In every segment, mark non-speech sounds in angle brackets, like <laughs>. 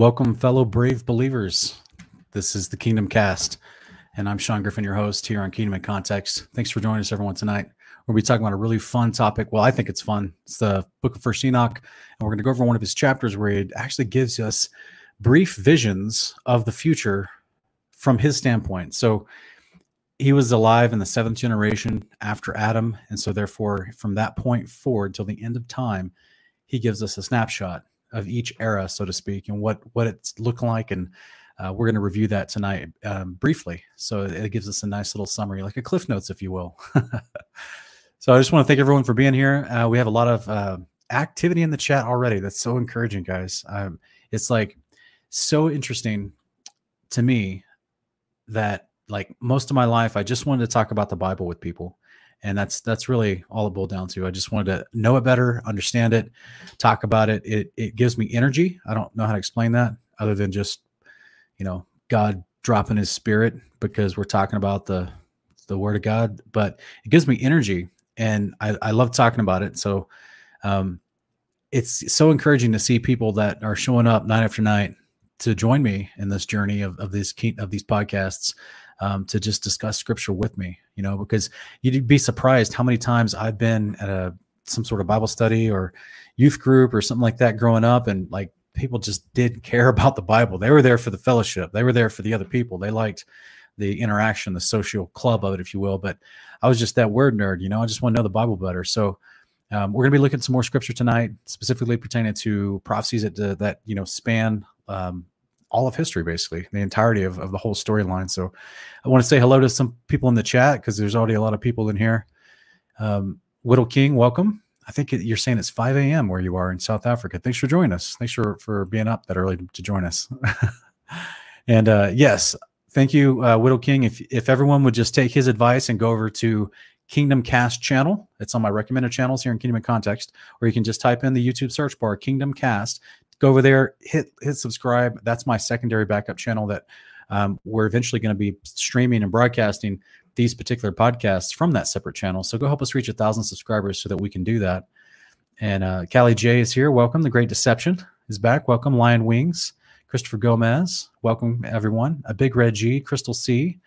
Welcome, fellow brave believers. This is the Kingdom Cast, and I'm Sean Griffin, your host here on Kingdom in Context. Thanks for joining us, everyone, tonight. We'll be talking about a really fun topic. Well, I think it's fun. It's the Book of First Enoch, and we're going to go over one of his chapters where it actually gives us brief visions of the future from his standpoint. So he was alive in the seventh generation after Adam, and so therefore, from that point forward till the end of time, he gives us a snapshot of each era, so to speak, and what what it's looking like. And uh, we're going to review that tonight um, briefly. So it, it gives us a nice little summary, like a cliff notes, if you will. <laughs> so I just want to thank everyone for being here. Uh, we have a lot of uh, activity in the chat already. That's so encouraging, guys. Um, it's like so interesting to me that like most of my life, I just wanted to talk about the Bible with people and that's that's really all it boiled down to. I just wanted to know it better, understand it, talk about it. It it gives me energy. I don't know how to explain that other than just you know God dropping His Spirit because we're talking about the the Word of God. But it gives me energy, and I, I love talking about it. So um, it's so encouraging to see people that are showing up night after night to join me in this journey of, of these of these podcasts um, to just discuss scripture with me, you know, because you'd be surprised how many times I've been at a some sort of Bible study or youth group or something like that growing up, and like people just didn't <laughs> care about the Bible. They were there for the fellowship. They were there for the other people. They liked the interaction, the social club of it, if you will. But I was just that word nerd, you know. I just want to know the Bible better. So um, we're going to be looking at some more scripture tonight, specifically pertaining to prophecies that uh, that you know span um, all of history, basically, the entirety of, of the whole storyline. So I want to say hello to some people in the chat because there's already a lot of people in here. Um, Whittle King, welcome. I think you're saying it's 5 a.m. where you are in South Africa. Thanks for joining us. Thanks for, for being up that early to join us. <laughs> and uh, yes, thank you, uh, Whittle King. If, if everyone would just take his advice and go over to Kingdom Cast channel. It's on my recommended channels here in Kingdom in Context, or you can just type in the YouTube search bar Kingdom Cast go over there, hit hit subscribe. That's my secondary backup channel that um, we're eventually going to be streaming and broadcasting these particular podcasts from that separate channel. So go help us reach a thousand subscribers so that we can do that. And uh, Callie J is here. Welcome. The Great Deception is back. Welcome. Lion Wings. Christopher Gomez. Welcome, everyone. A Big Red G. Crystal C.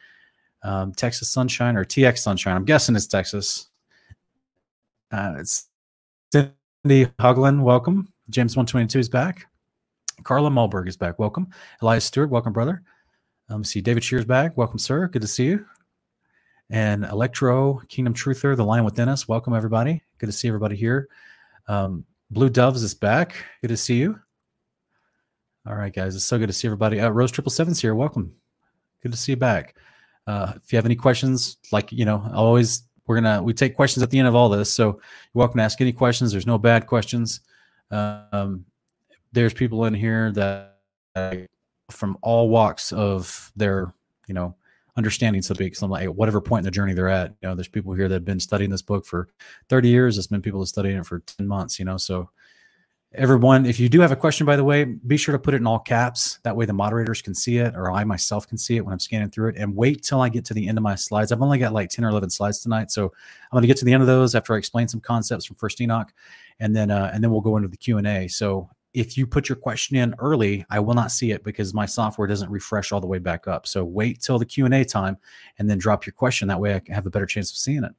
Um, Texas Sunshine or TX Sunshine. I'm guessing it's Texas. Uh, it's Cindy Hoglin. Welcome. James 122 is back. Carla Malberg is back. Welcome. Elias Stewart, welcome, brother. Um, see David Shears back. Welcome, sir. Good to see you. And Electro Kingdom Truther, the Lion within us. Welcome, everybody. Good to see everybody here. Um, Blue Doves is back. Good to see you. All right, guys. It's so good to see everybody. Uh, Rose Triple Seven's here. Welcome. Good to see you back. Uh, if you have any questions, like you know, always we're gonna we take questions at the end of all this. So you're welcome to ask any questions. There's no bad questions. Um, there's people in here that from all walks of their, you know, understanding, so to speak. I'm like whatever point in the journey they're at. You know, there's people here that have been studying this book for 30 years. There's been people studying it for 10 months. You know, so everyone, if you do have a question, by the way, be sure to put it in all caps. That way the moderators can see it, or I myself can see it when I'm scanning through it. And wait till I get to the end of my slides. I've only got like 10 or 11 slides tonight, so I'm going to get to the end of those after I explain some concepts from First Enoch and then uh, and then we'll go into the Q and A. So if you put your question in early, I will not see it because my software doesn't refresh all the way back up. So wait till the Q and A time, and then drop your question. That way, I can have a better chance of seeing it.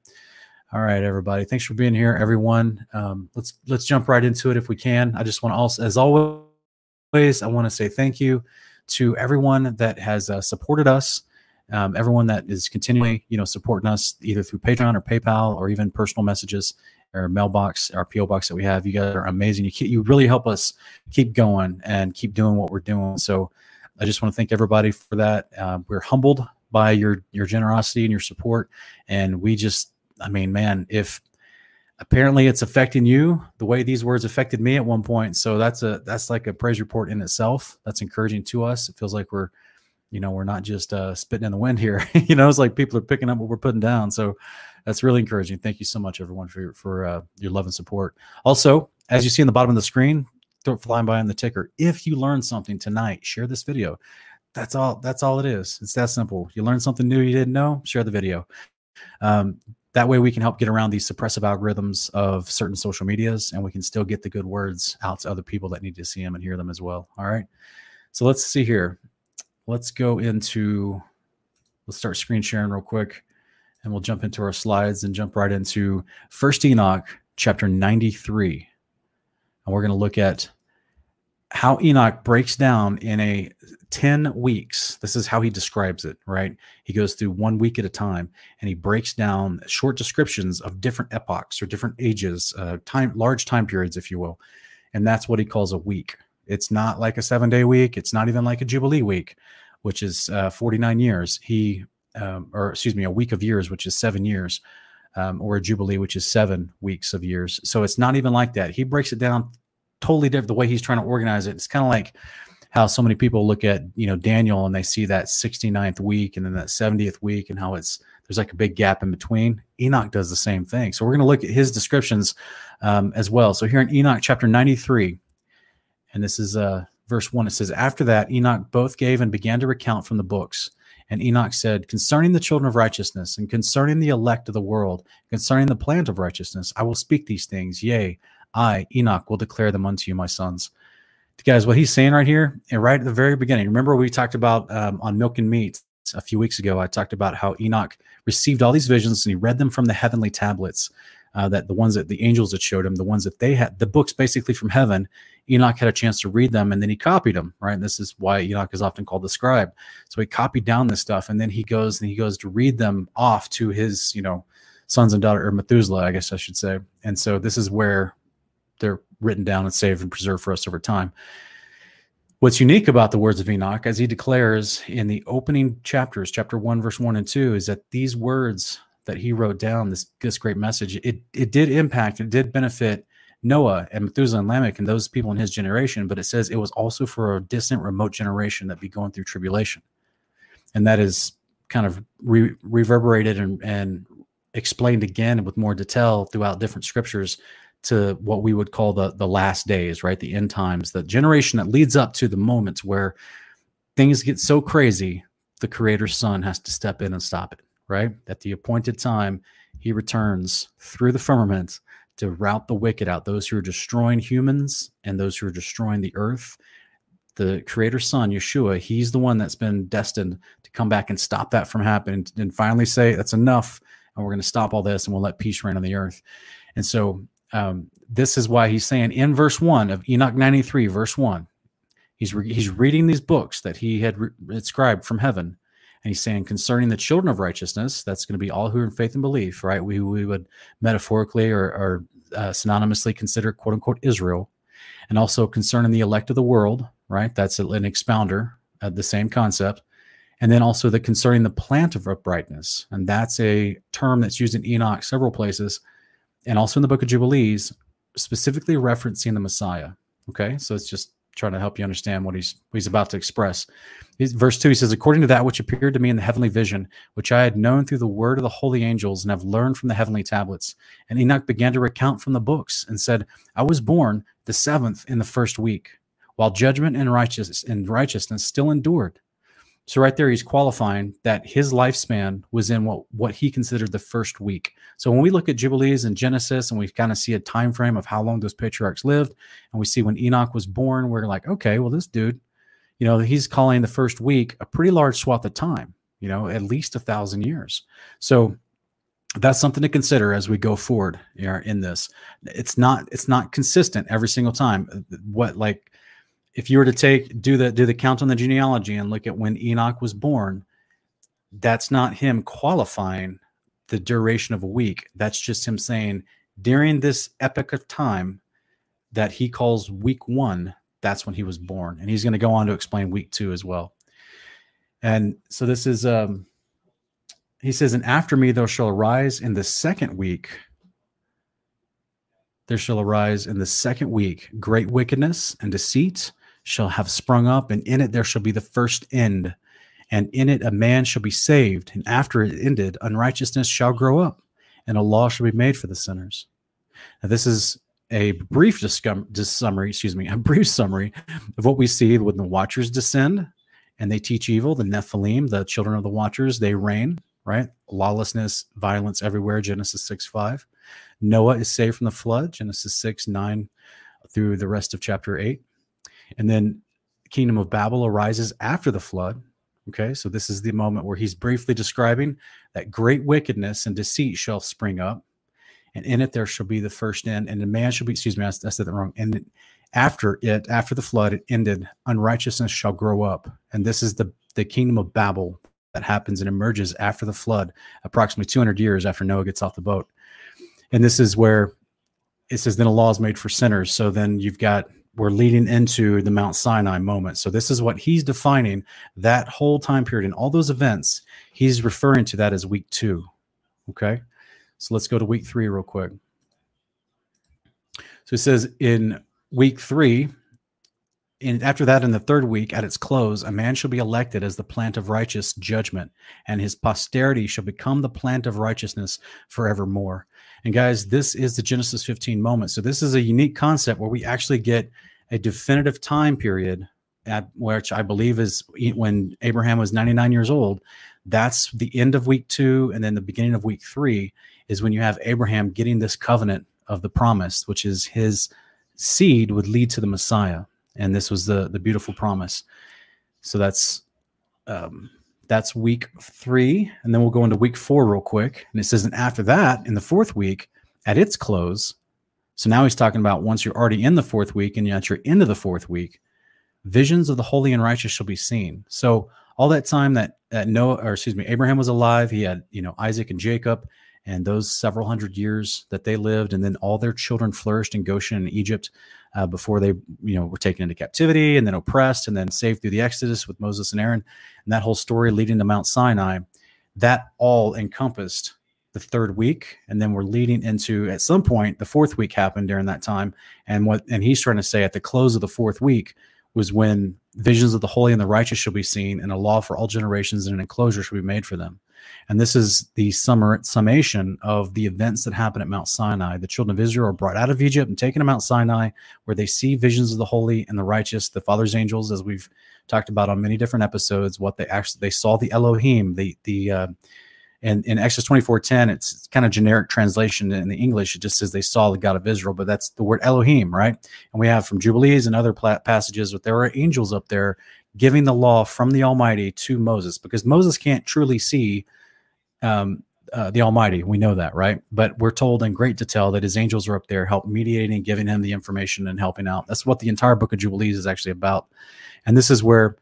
All right, everybody. Thanks for being here, everyone. Um, let's let's jump right into it if we can. I just want to also, as always, I want to say thank you to everyone that has uh, supported us. Um, everyone that is continually, you know, supporting us either through Patreon or PayPal or even personal messages or mailbox, our PO box that we have. You guys are amazing. You keep, you really help us keep going and keep doing what we're doing. So I just want to thank everybody for that. Uh, we're humbled by your your generosity and your support, and we just, I mean, man, if apparently it's affecting you the way these words affected me at one point, so that's a that's like a praise report in itself. That's encouraging to us. It feels like we're you know we're not just uh, spitting in the wind here. <laughs> You know it's like people are picking up what we're putting down. So that's really encouraging. Thank you so much everyone for for uh, your love and support. Also as you see in the bottom of the screen don't flying by on the ticker if you learned something tonight share this video. That's all that's all it is. It's that simple. You learned something new you didn't know share the video. Um, that way we can help get around these suppressive algorithms of certain social medias and we can still get the good words out to other people that need to see them and hear them as well all right So let's see here. Let's go into, let's start screen sharing real quick and we'll jump into our slides and jump right into First Enoch chapter 93. And we're going to look at how Enoch breaks down in a 10 weeks. This is how he describes it, right? He goes through one week at a time and he breaks down short descriptions of different epochs or different ages, uh, time, large time periods, if you will. And that's what he calls a week. It's not like a seven day week. It's not even like a Jubilee week, which is uh, 49 years. He, um, or excuse me, a week of years, which is seven years, um, or a Jubilee, which is seven weeks of years. So it's not even like that. He breaks it down totally different the way he's trying to organize it. It's kind of like how so many people look at, you know, Daniel and they see that 69th week and then that 70th week and how it's there's like a big gap in between. Enoch does the same thing. So we're going to look at his descriptions um, as well. So here in Enoch chapter 93, and this is uh, verse 1, it says, After that, Enoch both gave and began to recount from the books. And Enoch said, Concerning the children of righteousness, and concerning the elect of the world, concerning the plant of righteousness, I will speak these things. Yea, I, Enoch, will declare them unto you, my sons. Guys, what he's saying right here, and right at the very beginning, remember we talked about um, on Milk and Meat a few weeks ago, I talked about how Enoch received all these visions and he read them from the heavenly tablets, uh, that the ones that the angels had showed him, the ones that they had, the books basically from heaven. Enoch had a chance to read them and then he copied them, right? And this is why Enoch is often called the scribe. So he copied down this stuff and then he goes and he goes to read them off to his, you know, sons and daughter or Methuselah, I guess I should say. And so this is where they're written down and saved and preserved for us over time. What's unique about the words of Enoch, as he declares in the opening chapters, chapter one, verse one and two, is that these words that he wrote down, this this great message, it it did impact, it did benefit Noah and Methuselah and Lamech and those people in his generation, but it says it was also for a distant, remote generation that be going through tribulation, and that is kind of re- reverberated and, and explained again with more detail throughout different scriptures to what we would call the the last days, right? The end times, the generation that leads up to the moments where things get so crazy, the creator's son has to step in and stop it, right? At the appointed time, he returns through the firmament to rout the wicked out, those who are destroying humans and those who are destroying the earth. The creator's son, Yeshua, he's the one that's been destined to come back and stop that from happening and finally say, that's enough. And we're going to stop all this and we'll let peace reign on the earth. And so um, this is why he's saying in verse one of Enoch 93, verse one, he's re- he's reading these books that he had re- inscribed from heaven, and he's saying concerning the children of righteousness, that's going to be all who are in faith and belief, right? We we would metaphorically or, or uh, synonymously consider quote unquote Israel, and also concerning the elect of the world, right? That's an expounder of the same concept. And then also the concerning the plant of uprightness. And that's a term that's used in Enoch several places and also in the book of Jubilees, specifically referencing the Messiah. Okay, so it's just trying to help you understand what he's what he's about to express. He's, verse two, he says, "According to that which appeared to me in the heavenly vision, which I had known through the word of the holy angels, and have learned from the heavenly tablets." And Enoch began to recount from the books, and said, "I was born the seventh in the first week, while judgment and righteousness and righteousness still endured." So right there, he's qualifying that his lifespan was in what what he considered the first week. So when we look at Jubilees and Genesis, and we kind of see a time frame of how long those patriarchs lived, and we see when Enoch was born, we're like, okay, well, this dude, you know, he's calling the first week a pretty large swath of time. You know, at least a thousand years. So that's something to consider as we go forward in this. It's not it's not consistent every single time. What like if you were to take do the do the count on the genealogy and look at when Enoch was born, that's not him qualifying the duration of a week. That's just him saying during this epoch of time that he calls week one, that's when he was born. And he's going to go on to explain week two as well. And so this is um he says, and after me there shall arise in the second week. There shall arise in the second week great wickedness and deceit shall have sprung up, and in it there shall be the first end. And in it a man shall be saved, and after it ended, unrighteousness shall grow up, and a law shall be made for the sinners. Now, this is a brief discum- summary, excuse me, <laughs> a brief summary of what we see when the Watchers descend and they teach evil. The Nephilim, the children of the Watchers, they reign, right? Lawlessness, violence everywhere, Genesis 6 5. Noah is saved from the flood, Genesis 6 9 through the rest of chapter 8. And then kingdom of Babel arises after the flood. Okay, so this is the moment where he's briefly describing that great wickedness and deceit shall spring up, and in it there shall be the first end, and the man shall be, excuse me, I, said that wrong. And after it, after the flood, it ended, unrighteousness shall grow up. And this is the, the kingdom of Babel that happens and emerges after the flood, approximately 200 years after Noah gets off the boat. And this is where it says, then a law is made for sinners. So then you've got we're leading into the Mount Sinai moment. So this is what he's defining that whole time period and all those events. He's referring to that as week two. Okay. So let's go to week three real quick. So it says in week three, and after that, in the third week, at its close, a man shall be elected as the plant of righteous judgment, and his posterity shall become the plant of righteousness forevermore. And guys, this is the Genesis 15 moment. So this is a unique concept where we actually get a definitive time period at which I believe is when Abraham was 99 years old. That's the end of week two, and then the beginning of week three is when you have Abraham getting this covenant of the promise, which is his seed would lead to the Messiah, and this was the the beautiful promise. So that's um, that's week three. And then we'll go into week four real quick. And it says, and after that, in the fourth week, at its close, so now he's talking about once you're already in the fourth week and yet you're into the fourth week, visions of the holy and righteous shall be seen. So all that time that, that Noah, or excuse me, Abraham was alive, he had, you know, Isaac and Jacob, and those several hundred years that they lived, and then all their children flourished in Goshen and Egypt uh, before they, you know, were taken into captivity and then oppressed and then saved through the Exodus with Moses and Aaron, and that whole story leading to Mount Sinai. That all encompassed the third week, and then we're leading into at some point the fourth week happened during that time, and what and he's trying to say at the close of the fourth week was when visions of the holy and the righteous shall be seen, and a law for all generations and an enclosure shall be made for them. And this is the summer summation of the events that happen at Mount Sinai. The children of Israel are brought out of Egypt and taken to Mount Sinai, where they see visions of the holy and the righteous, the Father's angels, as we've talked about on many different episodes. What they actually they saw the Elohim, the the uh, and in Exodus 24:10, it's kind of generic translation in the English. It just says they saw the God of Israel, but that's the word Elohim, right? And we have from Jubilees and other passages that there are angels up there giving the law from the Almighty to Moses because Moses can't truly see um, uh, the Almighty. We know that, right? But we're told in great detail that his angels are up there, help mediating, giving him the information and helping out. That's what the entire book of Jubilees is actually about. And this is where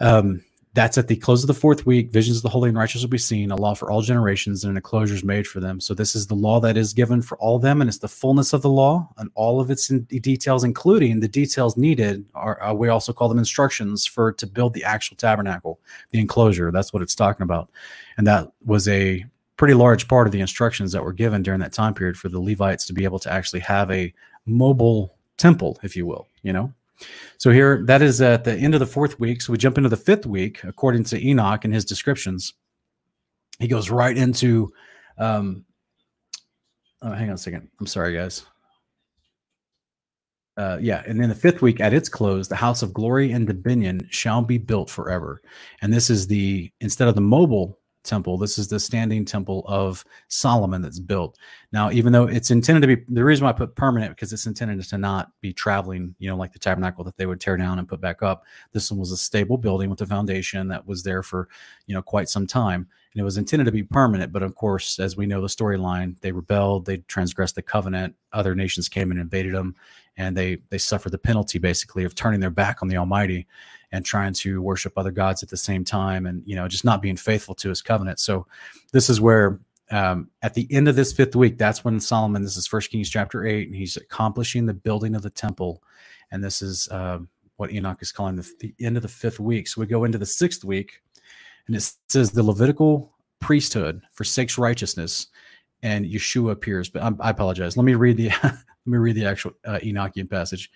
um, that's at the close of the fourth week. Visions of the holy and righteous will be seen, a law for all generations, and an enclosure is made for them. So this is the law that is given for all them, and it's the fullness of the law and all of its details, including the details needed. Are uh, we also call them instructions for to build the actual tabernacle, the enclosure. That's what it's talking about, and that was a pretty large part of the instructions that were given during that time period for the Levites to be able to actually have a mobile temple, if you will. You know, so here, that is at the end of the fourth week. So we jump into the fifth week, according to Enoch and his descriptions. He goes right into, um, oh, hang on a second. I'm sorry, guys. Uh, yeah, and in the fifth week, at its close, the house of glory and dominion shall be built forever. And this is the instead of the mobile temple. This is the standing temple of Solomon that's built. Now, even though it's intended to be, the reason why I put permanent because it's intended to not be traveling, you know, like the tabernacle that they would tear down and put back up. This one was a stable building with a foundation that was there for, you know, quite some time. And it was intended to be permanent. But of course, as we know the storyline, they rebelled, they transgressed the covenant. Other nations came and invaded them, and they they suffered the penalty basically of turning their back on the Almighty and trying to worship other gods at the same time and you know just not being faithful to his covenant. So this is where um, at the end of this fifth week that's when solomon this is first kings chapter 8 and he's accomplishing the building of the temple. And this is uh, what enoch is calling the, the end of the fifth week. So we go into the sixth week and it says the levitical priesthood forsakes righteousness and yeshua appears. But i apologize. Let me read the <laughs> let me read the actual uh, enochian passage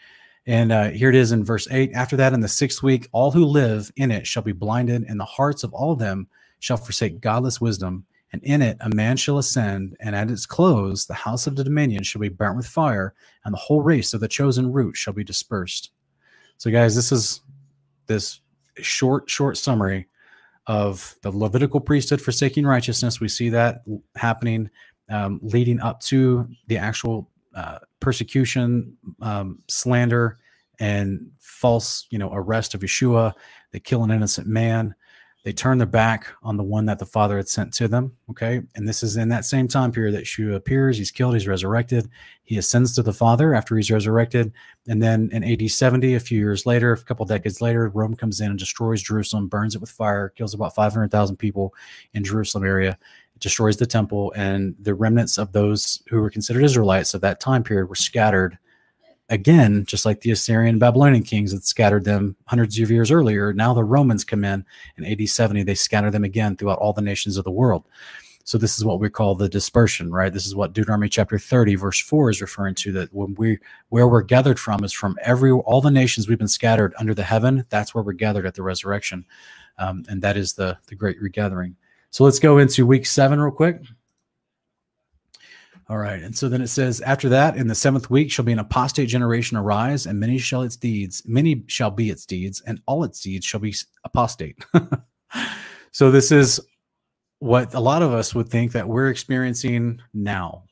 and uh, here it is in verse 8 After that, in the sixth week, all who live in it shall be blinded, and the hearts of all of them shall forsake godless wisdom. And in it a man shall ascend, and at its close the house of the dominion shall be burnt with fire, and the whole race of the chosen root shall be dispersed. So, guys, this is this short, short summary of the Levitical priesthood forsaking righteousness. We see that happening um, leading up to the actual uh, persecution, um, slander, and false, you know, arrest of Yeshua. They kill an innocent man. They turn their back on the one that the Father had sent to them. Okay. And this is in that same time period that Yeshua appears. He's killed, he's resurrected. He ascends to the Father after he's resurrected. And then in AD 70, a few years later, a couple decades later, Rome comes in and destroys Jerusalem, burns it with fire, kills about 500,000 people in Jerusalem area destroys the temple, and the remnants of those who were considered Israelites of that time period were scattered again, just like the Assyrian Babylonian kings had scattered them hundreds of years earlier. Now the Romans come in in AD 70, they scatter them again throughout all the nations of the world. So this is what we call the dispersion, right? This is what Deuteronomy chapter 30, verse 4 is referring to that when we where we're gathered from is from every all the nations we've been scattered under the heaven. That's where we're gathered at the resurrection. Um, and that is the the great regathering. So let's go into week seven real quick. All right. And so then it says, after that, in the seventh week shall be an apostate generation arise, and many shall its deeds, many shall be its deeds, and all its deeds shall be apostate. <laughs> so this is what a lot of us would think that we're experiencing now,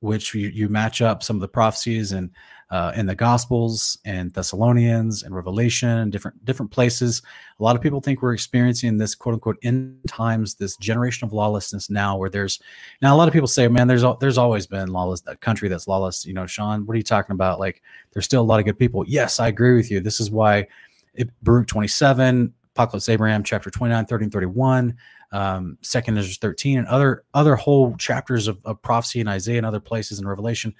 which you, you match up some of the prophecies and uh, in the Gospels and Thessalonians and Revelation and different different places. A lot of people think we're experiencing this quote unquote end times, this generation of lawlessness now, where there's now a lot of people say, man, there's there's always been lawless a country that's lawless. You know, Sean, what are you talking about? Like, there's still a lot of good people. Yes, I agree with you. This is why it, Baruch 27, Apocalypse Abraham, chapter 29, 30, and 31 um, second Ezra 13 and other other whole chapters of, of prophecy in Isaiah and other places in Revelation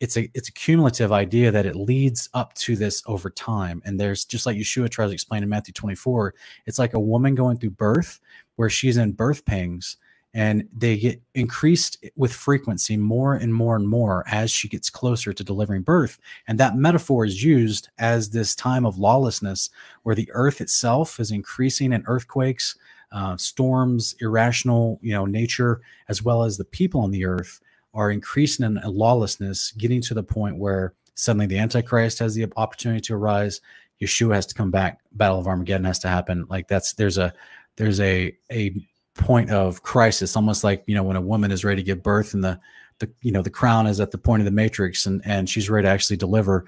it's a it's a cumulative idea that it leads up to this over time. And there's just like Yeshua tries to explain in Matthew 24, it's like a woman going through birth where she's in birth pangs and they get increased with frequency more and more and more as she gets closer to delivering birth. And that metaphor is used as this time of lawlessness where the earth itself is increasing in earthquakes, uh, storms, irrational, you know, nature, as well as the people on the earth are increasing in lawlessness, getting to the point where suddenly the Antichrist has the opportunity to arise. Yeshua has to come back. Battle of Armageddon has to happen. Like that's there's a there's a a point of crisis, almost like you know when a woman is ready to give birth and the the you know the crown is at the point of the matrix and and she's ready to actually deliver.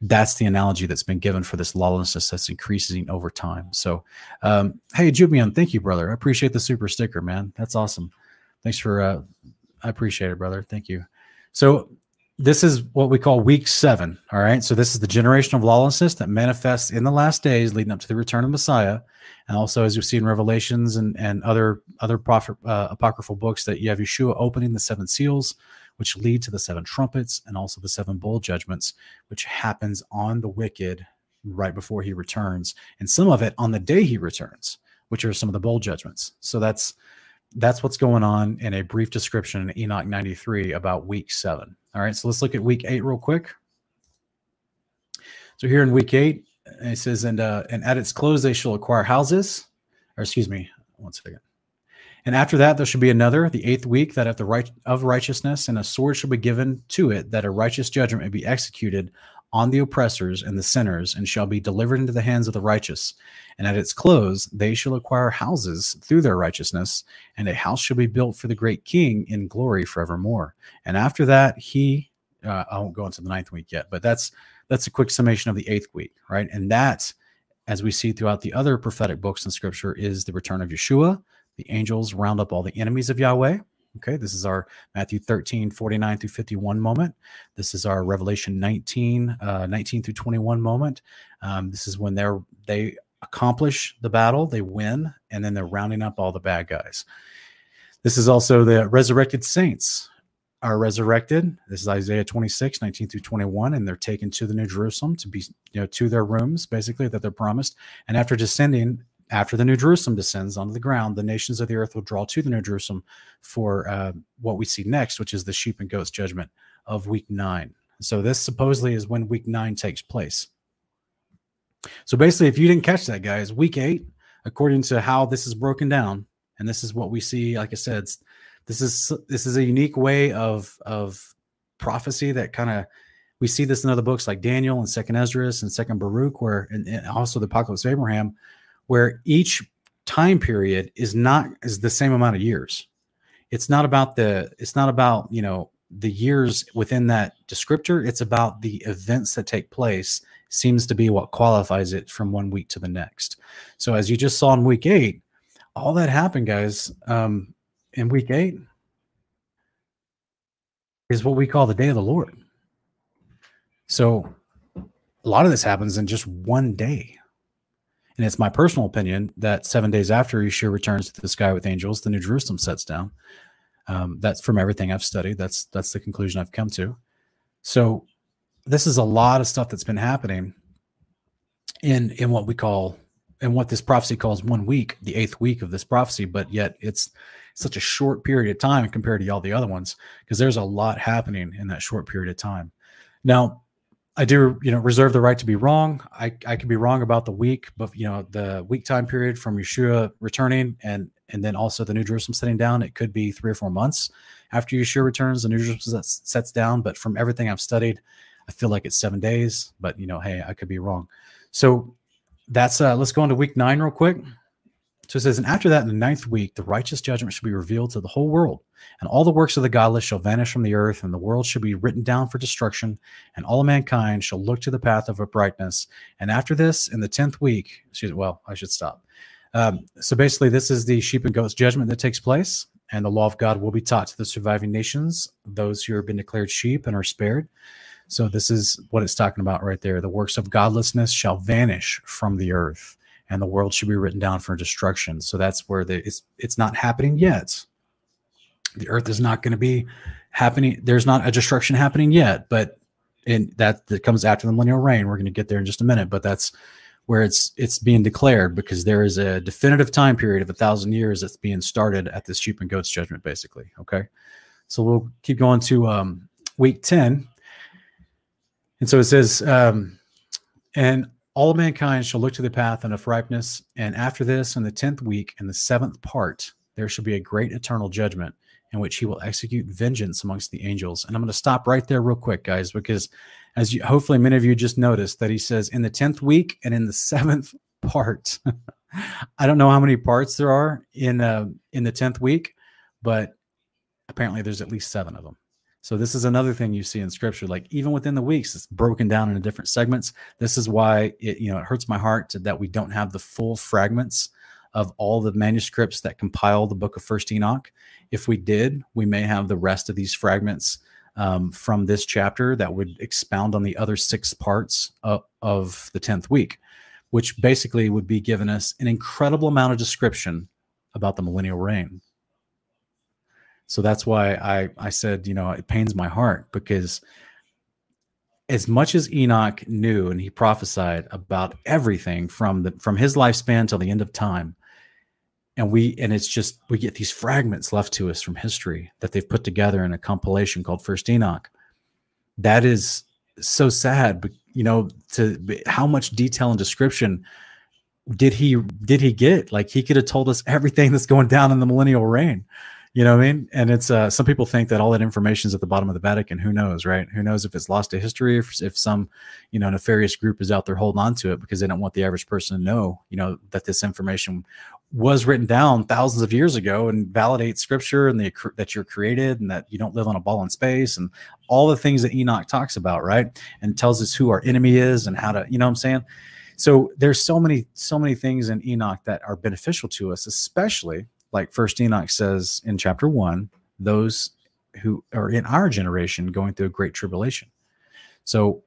That's the analogy that's been given for this lawlessness that's increasing over time. So, um, hey, Jubian, thank you, brother. I appreciate the super sticker, man. That's awesome. Thanks for uh, I appreciate it, brother. Thank you. So this is what we call week seven. All right. So this is the generation of lawlessness that manifests in the last days leading up to the return of Messiah. And also, as you see in Revelations and, and other other prophet, uh, apocryphal books, that you have Yeshua opening the seven seals, which lead to the seven trumpets and also the seven bowl judgments, which happens on the wicked right before he returns. And some of it on the day he returns, which are some of the bowl judgments. So that's that's what's going on in a brief description in Enoch 93 about week seven. All right, so let's look at week eight real quick. So here in week eight, it says, and uh, and at its close they shall acquire houses, or excuse me, one second. And after that there shall be another, the eighth week, that at the right of righteousness, and a sword shall be given to it, that a righteous judgment may be executed on the oppressors and the sinners, and shall be delivered into the hands of the righteous. And at its close, they shall acquire houses through their righteousness, and a house shall be built for the great king in glory forevermore. And after that, he, uh, I won't go into the ninth week yet, but that's that's a quick summation of the eighth week, right? And that, as we see throughout the other prophetic books in Scripture, is the return of Yeshua. The angels round up all the enemies of Yahweh, Okay, this is our Matthew 13, 49 through 51 moment. This is our Revelation 19, uh, 19 through 21 moment. Um, this is when they're they accomplish the battle, they win, and then they're rounding up all the bad guys. This is also the resurrected saints are resurrected. This is Isaiah 26, 19 through 21, and they're taken to the New Jerusalem to be, you know, to their rooms, basically, that they're promised. And after descending, after the New Jerusalem descends onto the ground, the nations of the earth will draw to the New Jerusalem for uh, what we see next, which is the sheep and goats judgment of week nine. So this supposedly is when week nine takes place. So basically, if you didn't catch that, guys, week eight, according to how this is broken down, and this is what we see, like I said, this is this is a unique way of of prophecy that kind of we see this in other books like Daniel and Second Esdras and Second Baruch, where and, and also the Apocalypse of Abraham, where each time period is not is the same amount of years. It's not about the it's not about, you know, the years within that descriptor. It's about the events that take place seems to be what qualifies it from one week to the next. So as you just saw in week eight, all that happened, guys, um, in week eight is what we call the day of the Lord. So a lot of this happens in just one day. And it's my personal opinion that seven days after Yeshua returns to the sky with angels, the New Jerusalem sets down. Um, that's from everything I've studied. That's that's the conclusion I've come to. So this is a lot of stuff that's been happening in in what we call and what this prophecy calls one week, the eighth week of this prophecy, but yet it's such a short period of time compared to all the other ones because there's a lot happening in that short period of time. Now, I do, you know, reserve the right to be wrong. I, I could be wrong about the week, but you know, the week time period from Yeshua returning and and then also the New Jerusalem setting down, it could be three or four months after Yeshua returns, the New Jerusalem sets down. But from everything I've studied, I feel like it's seven days. But you know, hey, I could be wrong. So that's uh let's go into week nine real quick. So it says, and after that, in the ninth week, the righteous judgment shall be revealed to the whole world, and all the works of the godless shall vanish from the earth, and the world shall be written down for destruction, and all mankind shall look to the path of uprightness. And after this, in the tenth week, excuse well, I should stop. Um, so basically, this is the sheep and goats judgment that takes place, and the law of God will be taught to the surviving nations, those who have been declared sheep and are spared. So this is what it's talking about right there. The works of godlessness shall vanish from the earth and the world should be written down for destruction. So that's where the it's it's not happening yet. The earth is not going to be happening. There's not a destruction happening yet, but and that that comes after the millennial reign. We're going to get there in just a minute, but that's where it's it's being declared because there is a definitive time period of a thousand years that's being started at this sheep and goats judgment, basically. Okay, so we'll keep going to um, week ten, and so it says, um, and all mankind shall look to the path of ripeness. And after this, in the tenth week, in the seventh part, there shall be a great eternal judgment in which he will execute vengeance amongst the angels. And I'm going to stop right there real quick, guys, because as you hopefully many of you just noticed that he says in the 10th week and in the <laughs> seventh part. <laughs> I don't know how many parts there are in uh, in the 10th week, but apparently there's at least seven of them. So this is another thing you see in scripture, like even within the weeks, it's broken down into different segments. This is why it, you know, it hurts my heart that we don't have the full fragments of all the manuscripts that compile the book of First Enoch. If we did, we may have the rest of these fragments um, from this chapter that would expound on the other six parts of, of the tenth week, which basically would be giving us an incredible amount of description about the millennial reign. So that's why I I said, you know, it pains my heart because as much as Enoch knew and he prophesied about everything from the from his lifespan till the end of time, and we and it's just we get these fragments left to us from history that they've put together in a compilation called First Enoch. That is so sad, but you know, to how much detail and description did he did he get? Like he could have told us everything that's going down in the millennial reign you know what I mean? And it's uh, some people think that all that information is at the bottom of the Vatican. Who knows, right? Who knows if it's lost to history, if, if some, you know, nefarious group is out there holding on to it because they don't want the average person to know, you know, that this information was written down thousands of years ago and validates scripture and the, that you're created and that you don't live on a ball in space and all the things that Enoch talks about, right? And tells us who our enemy is and how to, you know what I'm saying? So there's so many, so many things in Enoch that are beneficial to us, especially like First Enoch says in chapter one, those who are in our generation going through a great tribulation. So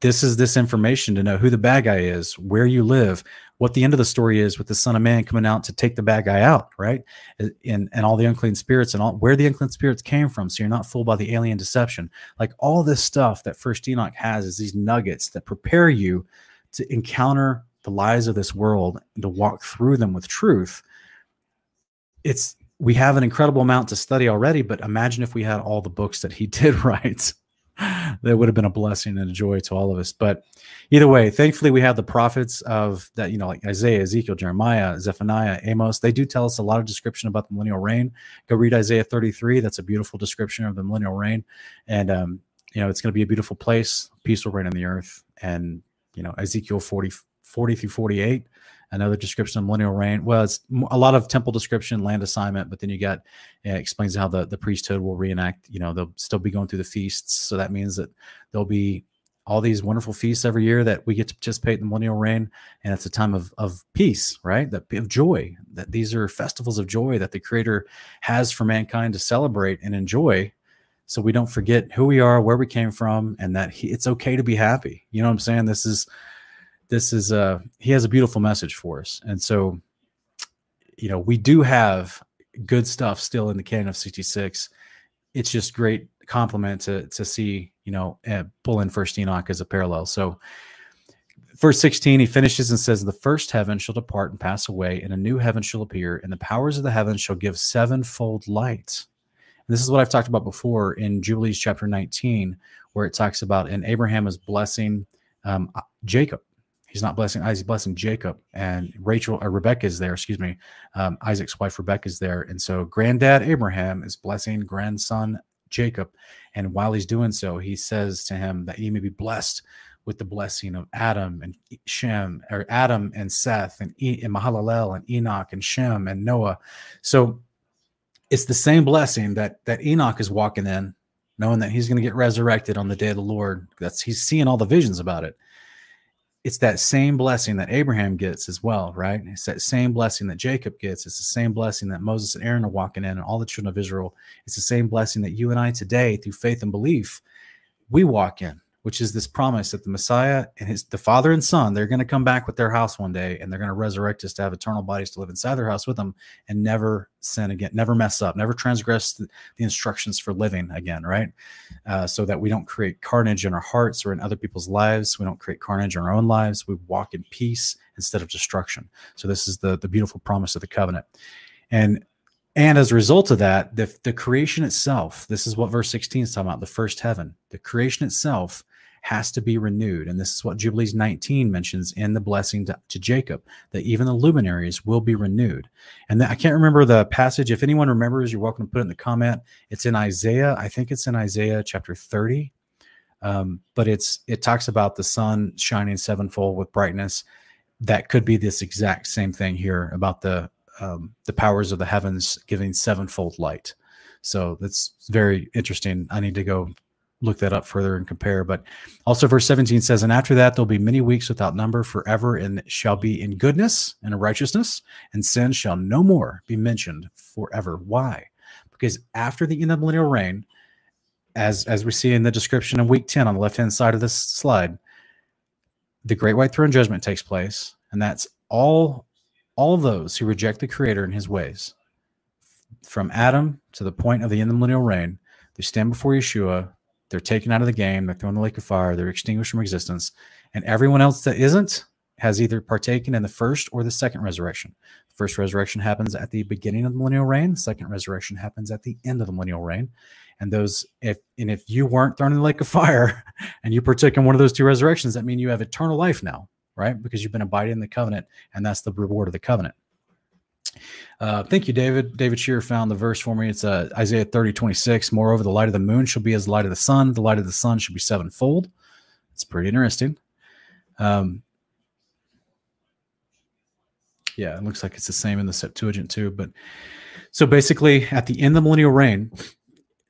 this is this information to know who the bad guy is, where you live, what the end of the story is with the Son of Man coming out to take the bad guy out, right? And and all the unclean spirits and all where the unclean spirits came from, so you're not fooled by the alien deception. Like all this stuff that First Enoch has is these nuggets that prepare you to encounter the lies of this world and to walk through them with truth it's we have an incredible amount to study already, but imagine if we had all the books that he <laughs> did write. that would have been a blessing and a joy to all of us. But either way, thankfully we have the prophets of that, you know, like Isaiah, Ezekiel, Jeremiah, Zephaniah, Amos. They do tell us a lot of description about the millennial reign. Go read Isaiah 33. That's a beautiful description of the millennial reign. And um, you know, it's going to be a beautiful place. Peace will reign on the earth. And, you know, Ezekiel 40, 40 through 48 another description of millennial reign. Well, it's a lot of temple description, land assignment, but then you got it explains how the, the priesthood will reenact. You know, they'll still be going through the feasts, so that means that there'll be all these wonderful feasts every year that we get to participate in the millennial reign, and it's a time of of peace, right? That of joy. That these are festivals of joy that the Creator has for mankind to celebrate and enjoy so we don't forget who we are where we came from and that he, it's okay to be happy you know what i'm saying this is this is uh he has a beautiful message for us. And so you know we do have good stuff still in the canon of 66 it's just great compliment to to see you know uh, pull in first enoch as a parallel. So verse 16 he finishes and says the first heaven shall depart and pass away and a new heaven shall appear and the powers of the heavens shall give sevenfold light. And this is what i've talked about before in jubilees chapter 19 where it talks about and abraham is blessing um, jacob he's not blessing Isaac, he's blessing Jacob and Rachel or Rebecca is there, excuse me. Um, Isaac's wife Rebecca is there. And so granddad Abraham is blessing grandson Jacob. And while he's doing so, he says to him that he may be blessed with the blessing of Adam and Shem, or Adam and Seth and, e- and Mahalalel and Enoch and Shem and Noah. So it's the same blessing that that Enoch is walking in, knowing that he's going to get resurrected on the day of the Lord. That's he's seeing all the visions about it it's that same blessing that Abraham gets as well, right? It's that same blessing that Jacob gets. It's the same blessing that Moses and Aaron are walking in, and all the children of Israel. It's the same blessing that you and I today, through faith and belief, we walk in which is this promise that the Messiah and his the Father and Son, they're going to come back with their house one day and they're going to resurrect us to have eternal bodies to live inside their house with them and never sin again, never mess up, never transgress the, the instructions for living again, right? Uh, so that we don't create carnage in our hearts or in other people's lives. We don't create carnage in our own lives. We walk in peace instead of destruction. So this is the the beautiful promise of the covenant. And and as a result of that, the, the creation itself, this is what verse 16 is talking about, the first heaven, the creation itself has to be renewed. And this is what Jubilees 19 mentions in the blessing to, to Jacob, that even the luminaries will be renewed. And I can't remember the passage. If anyone remembers, you're welcome to put it in the comment. It's in Isaiah. I think it's in Isaiah chapter 30. Um, but it's it talks about the sun shining sevenfold with brightness. That could be this exact same thing here about the um, the powers of the heavens giving sevenfold light. So that's very interesting. I need to go look that up further and compare. But also, verse 17 says, And after that, there'll be many weeks without number forever, and shall be in goodness and righteousness, and sin shall no more be mentioned forever. Why? Because after the end of the millennial reign, as, as we see in the description in week 10 on the left hand side of this slide, the great white throne judgment takes place, and that's all all those who reject the creator and his ways from adam to the point of the end of the millennial reign they stand before yeshua they're taken out of the game they're thrown in the lake of fire they're extinguished from existence and everyone else that isn't has either partaken in the first or the second resurrection the first resurrection happens at the beginning of the millennial reign the second resurrection happens at the end of the millennial reign and those if and if you weren't thrown in the lake of fire <laughs> and you partook in one of those two resurrections that mean you have eternal life now right? Because you've been abiding in the covenant, and that's the reward of the covenant. Uh, thank you, David. David Shearer found the verse for me. It's uh, Isaiah 30, 26. Moreover, the light of the moon shall be as the light of the sun. The light of the sun should be sevenfold. It's pretty interesting. Um, yeah, it looks like it's the same in the Septuagint too. But so basically, at the end of the millennial reign,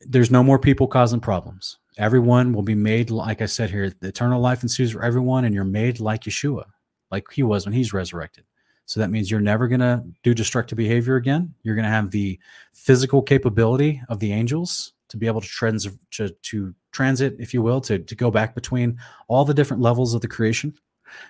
there's no more people causing problems. Everyone will be made, like I said here, eternal life ensues for everyone, and you're made like Yeshua, like he was when he's resurrected. So that means you're never going to do destructive behavior again. You're going to have the physical capability of the angels to be able to, trans- to, to transit, if you will, to, to go back between all the different levels of the creation.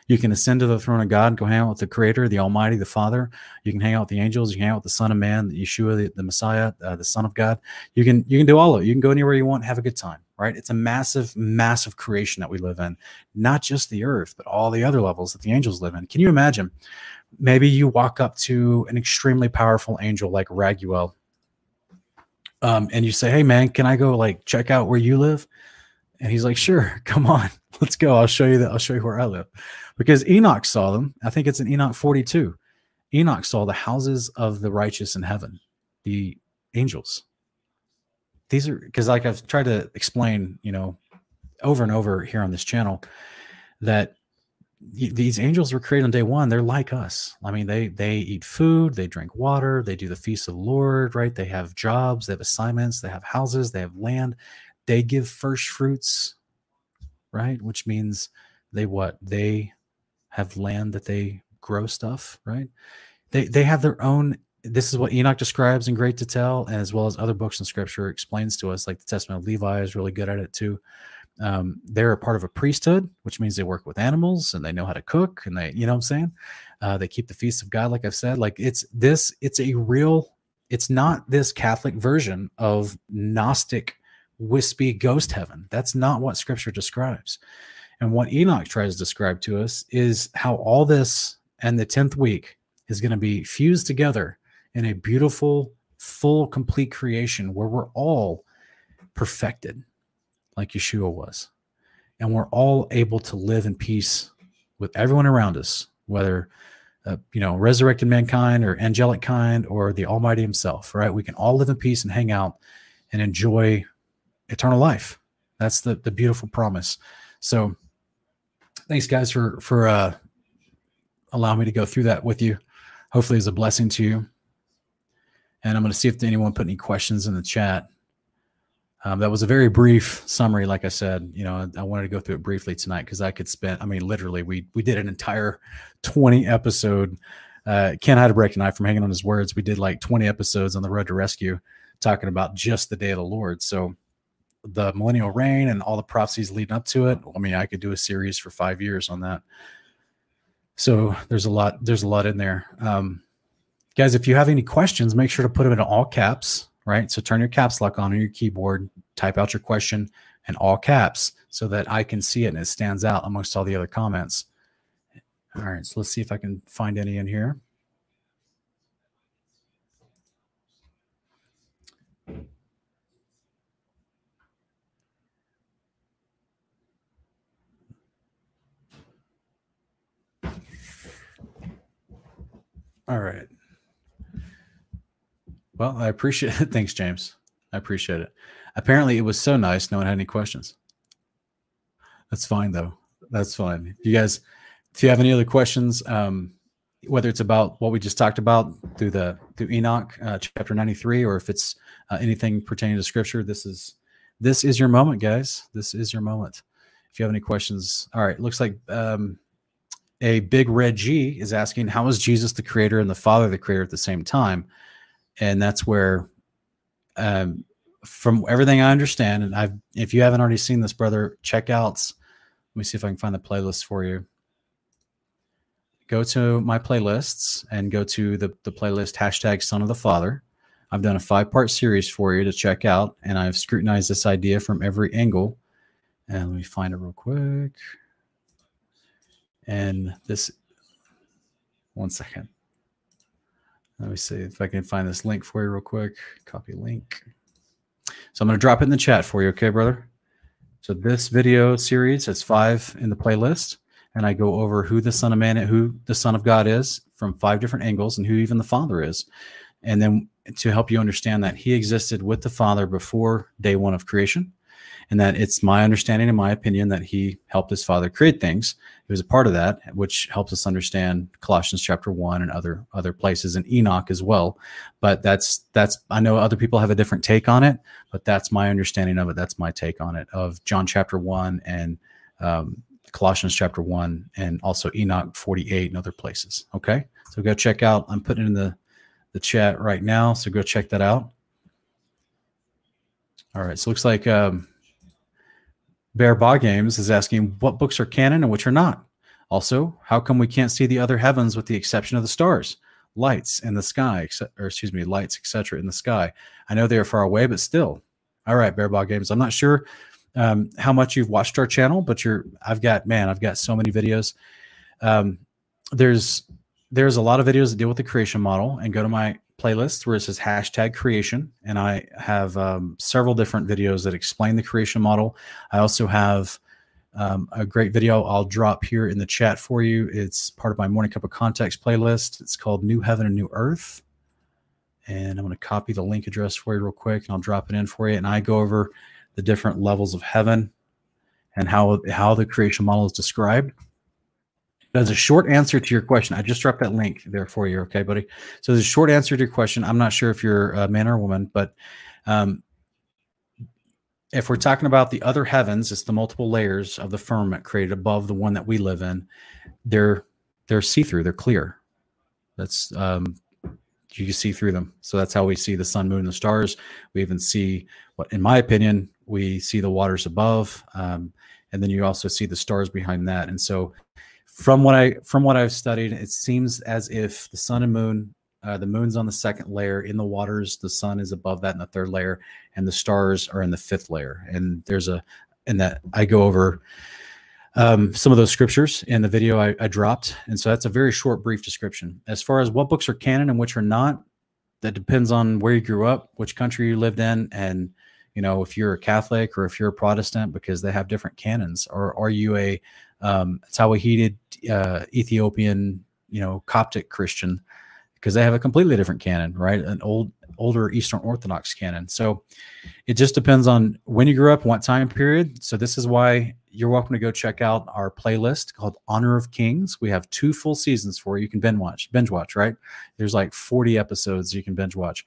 You can ascend to the throne of God, go hang out with the Creator, the Almighty, the Father. You can hang out with the angels. You can hang out with the Son of Man, the Yeshua, the, the Messiah, uh, the Son of God. You can you can do all of it. You can go anywhere you want, have a good time. Right? It's a massive, massive creation that we live in. Not just the earth, but all the other levels that the angels live in. Can you imagine? Maybe you walk up to an extremely powerful angel like Raguel, um, and you say, "Hey, man, can I go like check out where you live?" And he's like, "Sure, <laughs> come on." let's go. I'll show you that. I'll show you where I live. Because Enoch saw them. I think it's in Enoch 42. Enoch saw the houses of the righteous in heaven, the angels. These are because, like I've tried to explain, you know, over and over here on this channel, that these angels were created on day one they're like us. I mean they they eat food they drink water they do the feast of the lord right? They have jobs they have assignments they have houses they have land. They give first fruits right? Which means they what? They have land that they grow stuff right? They they have their own this is what enoch describes in great detail as well as other books in scripture explains to us like the testament of levi is really good at it too um, they're a part of a priesthood, which means they work with animals and they know how to cook and they, you know what I'm saying? Uh, they keep the feast of God, like I've said. Like it's this, it's a real, it's not this Catholic version of Gnostic, wispy ghost heaven. That's not what scripture describes. And what Enoch tries to describe to us is how all this and the 10th week is going to be fused together in a beautiful, full, complete creation where we're all perfected like Yeshua was. And we're all able to live in peace with everyone around us, whether uh, you know resurrected mankind or angelic kind or the Almighty Himself. Right? We can all live in peace and hang out and enjoy eternal life. That's the the beautiful promise. So, thanks guys for for uh, allowing me to go through that with you. Hopefully, it's a blessing to you. And I'm going to see if anyone put any questions in the chat. Um, that was a very brief summary. Like I said, you know, I wanted to go through it briefly tonight because I could spend. I mean, literally, we we did an entire twenty episode. Uh, Ken Heidebrecht and I, from hanging on his words, we did like twenty episodes on the road to rescue, talking about just the day of the Lord. So, the millennial reign and all the prophecies leading up to it. I mean, I could do a series for five years on that. So there's a lot. There's a lot in there. Um, guys, if you have any questions, make sure to put them in all caps right? So turn your caps lock on on your keyboard, type out your question in all caps so that I can see it and it stands out amongst all the other comments. All right, so let's see if I can find any in here. All right. Well, I appreciate it. <laughs> Thanks, James. I appreciate it. Apparently, it was so nice. No one had any questions. That's fine, though. That's fine. If you guys, if you have any other questions, um, whether it's about what we just talked about through the through Enoch uh, chapter ninety three, or if it's uh, anything pertaining to Scripture, this is this is your moment, guys. This is your moment. If you have any questions, all right. Looks like um, a big red G is asking, "How is Jesus the Creator and the Father the Creator at the same time?" And that's where um, from everything i understand and i've if you haven't already seen this brother check out let me see if i can find the playlist for you. Go to my playlists and go to the, the playlist hashtag son of the father. I've done a five part series for you to check out and i've scrutinized this idea from every angle. And let me find it real quick. And this one second let me see if I can find this link for you real quick. Copy link. So I'm going to drop it in the chat for you, okay, brother? So this video series has five in the playlist, and I go over who the Son of Man, who the Son of God is from five different angles, and who even the Father is, and then to help you understand that He existed with the Father before day one of creation, and that it's my understanding and my opinion that he helped his father create things. He was a part of that, which helps us understand Colossians chapter one and other other places and Enoch as well. But that's that's I know other people have a different take on it, but that's my understanding of it. That's my take on it of John chapter one and um, Colossians chapter one and also Enoch 48 and other places. Okay. So go check out, I'm putting in the, the chat right now. So go check that out. All right. So looks like um, Bear Ba Games is asking what books are canon and which are not. Also, how come we can't see the other heavens with the exception of the stars, lights in the sky, or excuse me, lights, etc. in the sky? I know they are far away, but still. All right, Bear Ba Games. I'm not sure um, how much you've watched our channel, but you're. I've got man, I've got so many videos. Um, there's there's a lot of videos that deal with the creation model, and go to my playlist where it says hashtag creation. And I have um, several different videos that explain the creation model. I also have um, a great video I'll drop here in the chat for you. It's part of my Morning Cup of Context playlist. It's called New Heaven and New Earth. And I'm going to copy the link address for you real quick and I'll drop it in for you. And I go over the different levels of heaven and how, how the creation model is described. As a short answer to your question, I just dropped that link there for you. Okay, buddy. So a short answer to your question, I'm not sure if you're a man or a woman, but um, if we're talking about the other heavens, it's the multiple layers of the firmament created above the one that we live in. They're they're see through. They're clear. That's um, you can see through them. So that's how we see the sun, moon, and the stars. We even see what, in my opinion, we see the waters above, um, and then you also see the stars behind that. And so, from what I from what I've studied, it seems as if the sun and moon, uh, the moon's on the second layer in the waters, the sun is above that in the third layer, and the stars are in the fifth layer. And there's a, and that I go over um, some of those scriptures in the video I, I, dropped. And so that's a very short, brief description. As far as what books are canon and which are not, that depends on where you grew up, which country you lived in, and you know if you're a Catholic or if you're a Protestant, because they have different canons. Or are you a um, Tewahedo uh, Ethiopian, you know, Coptic Christian? Because they have a completely different canon, right? An old older Eastern Orthodox canon. So it just depends on when you grew up, what time period. So this is why you're welcome to go check out our playlist called Honor of Kings. We have two full seasons for you. You can binge watch, binge watch, right? There's like 40 episodes you can binge watch.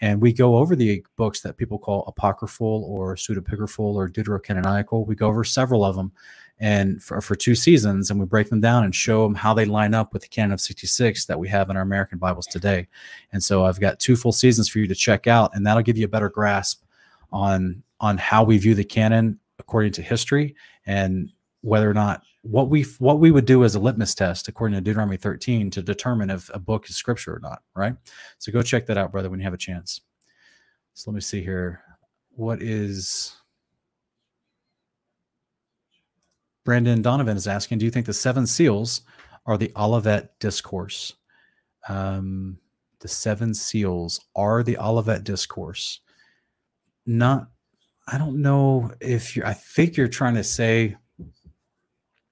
And we go over the books that people call apocryphal or pseudepigraphal or deuterocanonical. We go over several of them and for, for two seasons and we break them down and show them how they line up with the canon of 66 that we have in our american bibles today and so i've got two full seasons for you to check out and that'll give you a better grasp on on how we view the canon according to history and whether or not what we what we would do as a litmus test according to Deuteronomy 13 to determine if a book is scripture or not, right? So go check that out, brother, when you have a chance. So let me see here. What is Brandon Donovan is asking, do you think the seven seals are the Olivet discourse? Um, the seven seals are the Olivet discourse. Not I don't know if you're, I think you're trying to say,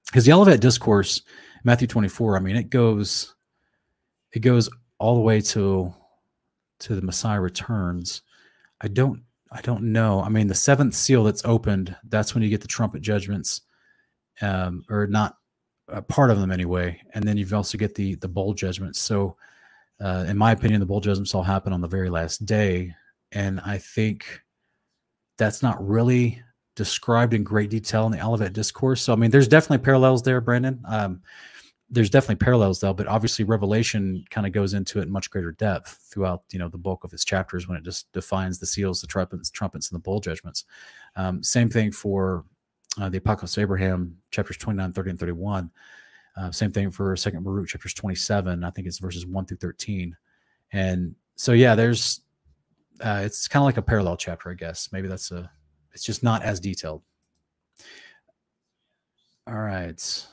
because the Olivet Discourse, Matthew 24, I mean, it goes, it goes all the way to, to the Messiah returns. I don't, I don't know. I mean, the seventh seal that's opened, that's when you get the trumpet judgments, um, or not a part of them anyway. And then you've also get the, the bowl judgments. So, uh, in my opinion, the bowl judgments all happen on the very last day. And I think, that's not really described in great detail in the Olivet Discourse. So, I mean, there's definitely parallels there, Brandon. Um, there's definitely parallels though, but obviously Revelation kind of goes into it in much greater depth throughout, you know, the bulk of its chapters when it just defines the seals, the trumpets, trumpets, and the bowl judgments. Um, same thing for uh, the Apocalypse of Abraham, chapters 29, 30, and 31. Uh, same thing for Second Baruch, chapters 27. I think it's verses 1 through 13. And so, yeah, there's uh, it's kind of like a parallel chapter, I guess. Maybe that's a. It's just not as detailed. All right.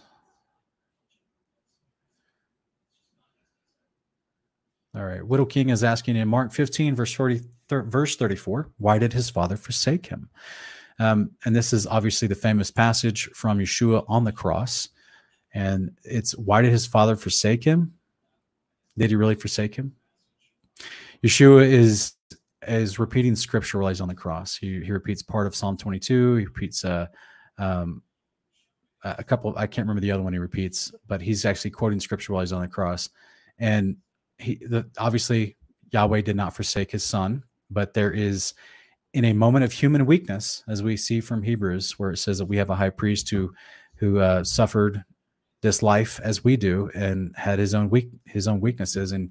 All right. Widow King is asking in Mark 15, verse 40, verse 34, why did his father forsake him? Um, and this is obviously the famous passage from Yeshua on the cross. And it's why did his father forsake him? Did he really forsake him? Yeshua is is repeating scripture while he's on the cross. He, he repeats part of Psalm 22. He repeats uh, um, a couple. Of, I can't remember the other one he repeats, but he's actually quoting scripture while he's on the cross. And he the, obviously Yahweh did not forsake his son, but there is in a moment of human weakness, as we see from Hebrews, where it says that we have a high priest who who uh, suffered this life as we do and had his own weak his own weaknesses and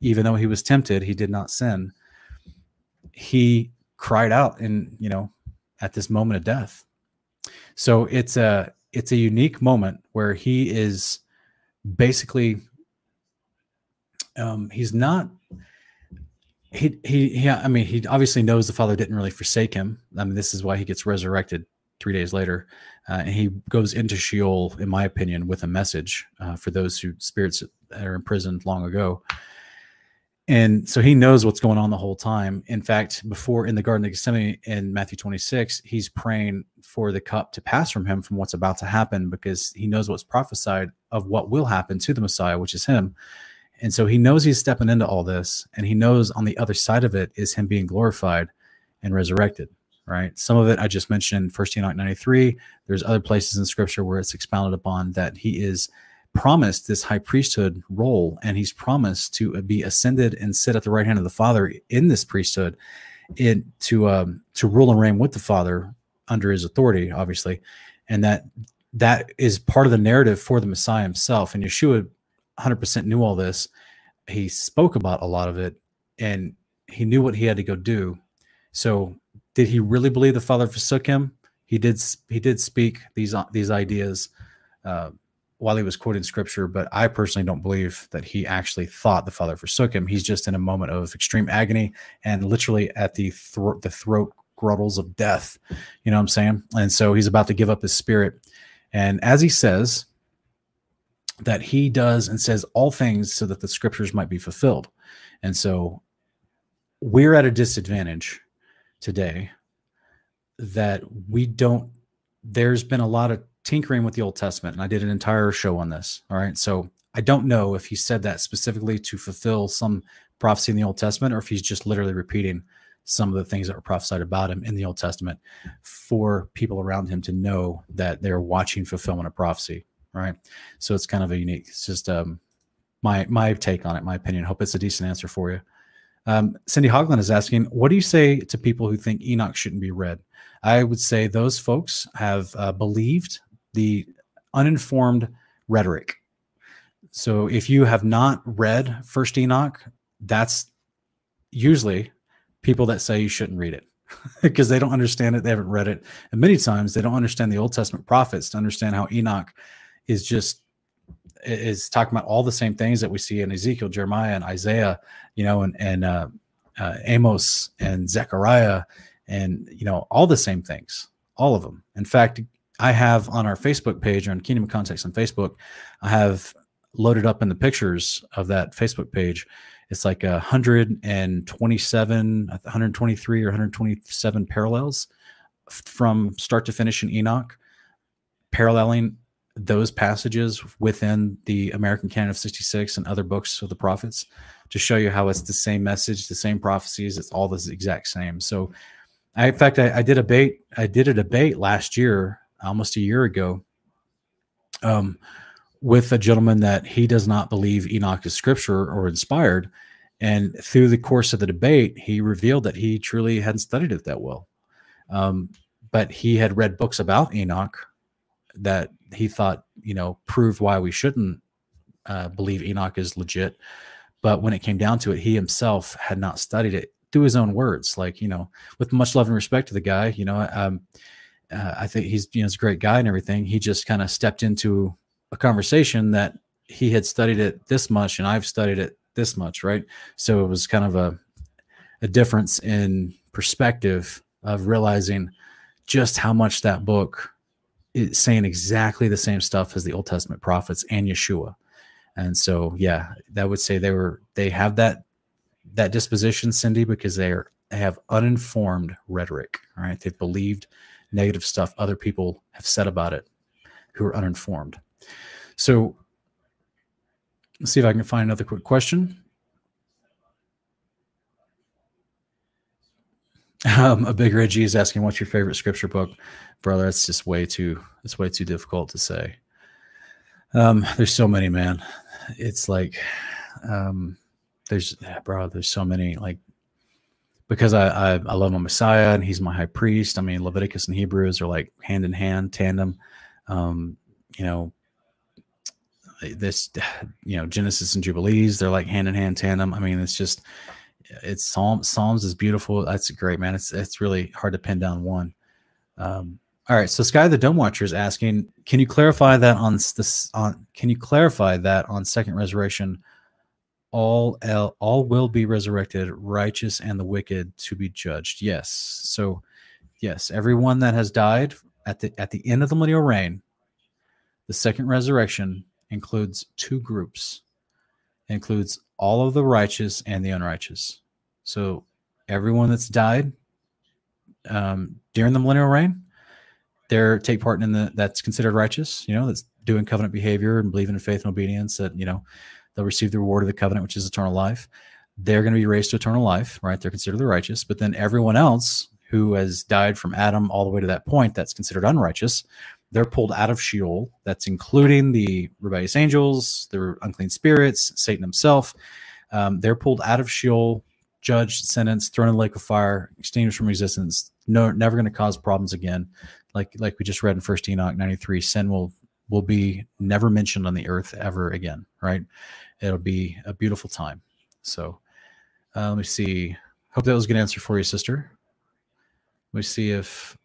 even though he was tempted he did not sin he cried out in you know at this moment of death. So it's a it's a unique moment where he is basically um he's not he he yeah i mean he obviously knows the father didn't really forsake him. I mean this is why he gets resurrected three days later. Uh, and he goes into sheol in my opinion with a message uh, for those who spirits that are imprisoned long ago and so he knows what's going on the whole time. In fact, before in the Garden of Gethsemane in Matthew 26, he's praying for the cup to pass from him from what's about to happen because he knows what's prophesied of what will happen to the Messiah, which is him. And so he knows he's stepping into all this, and he knows on the other side of it is him being glorified and resurrected. Right. Some of it I just mentioned, First Enoch 93. There's other places in Scripture where it's expounded upon that he is promised this high priesthood role, and he's promised to be ascended and sit at the right hand of the Father in this priesthood, in to um, to rule and reign with the Father under his authority, obviously, and that that is part of the narrative for the Messiah himself. And Yeshua 100% knew all this. He spoke about a lot of it, and he knew what he had to go do. So, did he really believe the Father forsook him? He did. He did speak these these ideas uh, while he was quoting Scripture, but I personally don't believe that he actually thought the Father forsook him. He's just in a moment of extreme agony and literally at the throat the throat gruddles of death. You know what I'm saying? And so he's about to give up his spirit. And as he says, that he does and says all things so that the scriptures might be fulfilled. And so we're at a disadvantage today that we don't, there's been a lot of tinkering with the Old Testament, and I did an entire show on this. All right. So I don't know if he said that specifically to fulfill some prophecy in the Old Testament or if he's just literally repeating some of the things that were prophesied about him in the Old Testament for people around him to know that they're watching fulfillment of prophecy. Right. So it's kind of a unique, it's just um, my my take on it, my opinion. Hope it's a decent answer for you. Um, Cindy Hogland is asking, what do you say to people who think Enoch shouldn't be read? I would say those folks have uh, believed the uninformed rhetoric. So if you have not read First Enoch, that's usually people that say you shouldn't read it <laughs> because they don't understand it. They haven't read it. And many times they don't understand the Old Testament prophets to understand how Enoch is just is talking about all the same things that we see in Ezekiel, Jeremiah, and Isaiah, you know, and and uh, uh, Amos and Zechariah, and you know, all the same things, all of them. In fact, I have on our Facebook page on Kingdom of Context on Facebook, I have loaded up in the pictures of that Facebook page. It's like 127 123 or 127 parallels from start to finish in enoch paralleling those passages within the american canon of 66 and other books of the prophets to show you how it's the same message the same prophecies it's all the exact same. So I, in fact I, I did a debate i did a debate last year almost a year ago um, with a gentleman that he does not believe Enoch is scripture or inspired. And through the course of the debate, he revealed that he truly hadn't studied it that well. Um, but he had read books about Enoch that he thought, you know, proved why we shouldn't uh, believe Enoch is legit. But when it came down to it, he himself had not studied it through his own words. Like, you know, with much love and respect to the guy, you know, um, uh, I think he's, you know, he's a great guy and everything. He just kind of stepped into a conversation that he had studied it this much and I've studied it this much, right? So it was kind of a a difference in perspective of realizing just how much that book is saying exactly the same stuff as the Old Testament prophets and Yeshua. And so, yeah, that would say they were they have that that disposition, Cindy, because they are they have uninformed rhetoric. Right? They've believed negative stuff other people have said about it who are uninformed. So let's see if I can find another quick question. Um, a big Reggie is asking, "What's your favorite scripture book, brother?" It's just way too. It's way too difficult to say. Um, there's so many, man. It's like, um, there's, bro. There's so many. Like, because I, I I love my Messiah and he's my high priest. I mean, Leviticus and Hebrews are like hand in hand, tandem. Um, you know, this you know genesis and jubilees they're like hand in hand tandem. I mean it's just it's psalm psalms is beautiful. That's great man. It's it's really hard to pin down one. Um, all right. So sky the dome watcher is asking can you clarify that on this on can you clarify that on second resurrection all all will be resurrected righteous and the wicked to be judged yes so yes everyone that has died at the at the end of the millennial reign the second resurrection includes two groups. It includes all of the righteous and the unrighteous. So everyone that's died um, during the millennial reign, they're take part in the that's considered righteous. You know, that's doing covenant behavior and believing in faith and obedience. That you know they'll receive the reward of the covenant, which is eternal life. They're going to be raised to eternal life, right? They're considered the righteous. But then everyone else who has died from Adam all the way to that point, that's considered unrighteous. they're pulled out of Sheol. That's including the rebellious angels, the unclean spirits, Satan himself. Um, they're pulled out of Sheol, judged, sentenced, thrown in the lake of fire, extinguished from existence. No, never going to cause problems again. Like like we just read in First Enoch ninety three, sin will will be never mentioned on the earth ever again. Right? It'll be a beautiful time. So uh, let me see. Hope that was a good answer for you, sister. Let me see if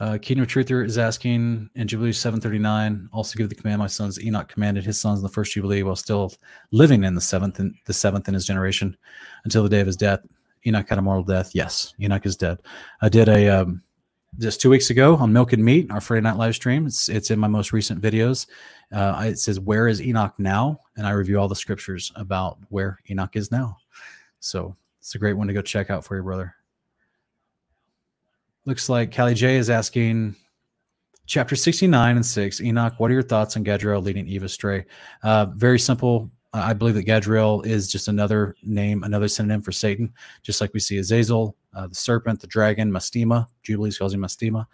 Uh, Kingdom Truther is asking in Jubilee 739, also give the command my sons Enoch commanded his sons in the first Jubilee while still living in the seventh and the seventh in his generation until the day of his death. Enoch had a mortal death. Yes, Enoch is dead. I did a um, just two weeks ago on Milk and Meat, our Friday night live stream. It's it's in my most recent videos. Uh, it says where is Enoch now, and I review all the scriptures about where Enoch is now. So it's a great one to go check out for your brother. Looks like Callie J is asking chapter 69 and 6. Enoch, what are your thoughts on Gadriel leading Eve astray? Uh, very simple. I believe that Gadriel is just another name, another synonym for Satan, just like we see Azazel, uh, the serpent, the dragon, Mastema. Jubilees calls him Mastema.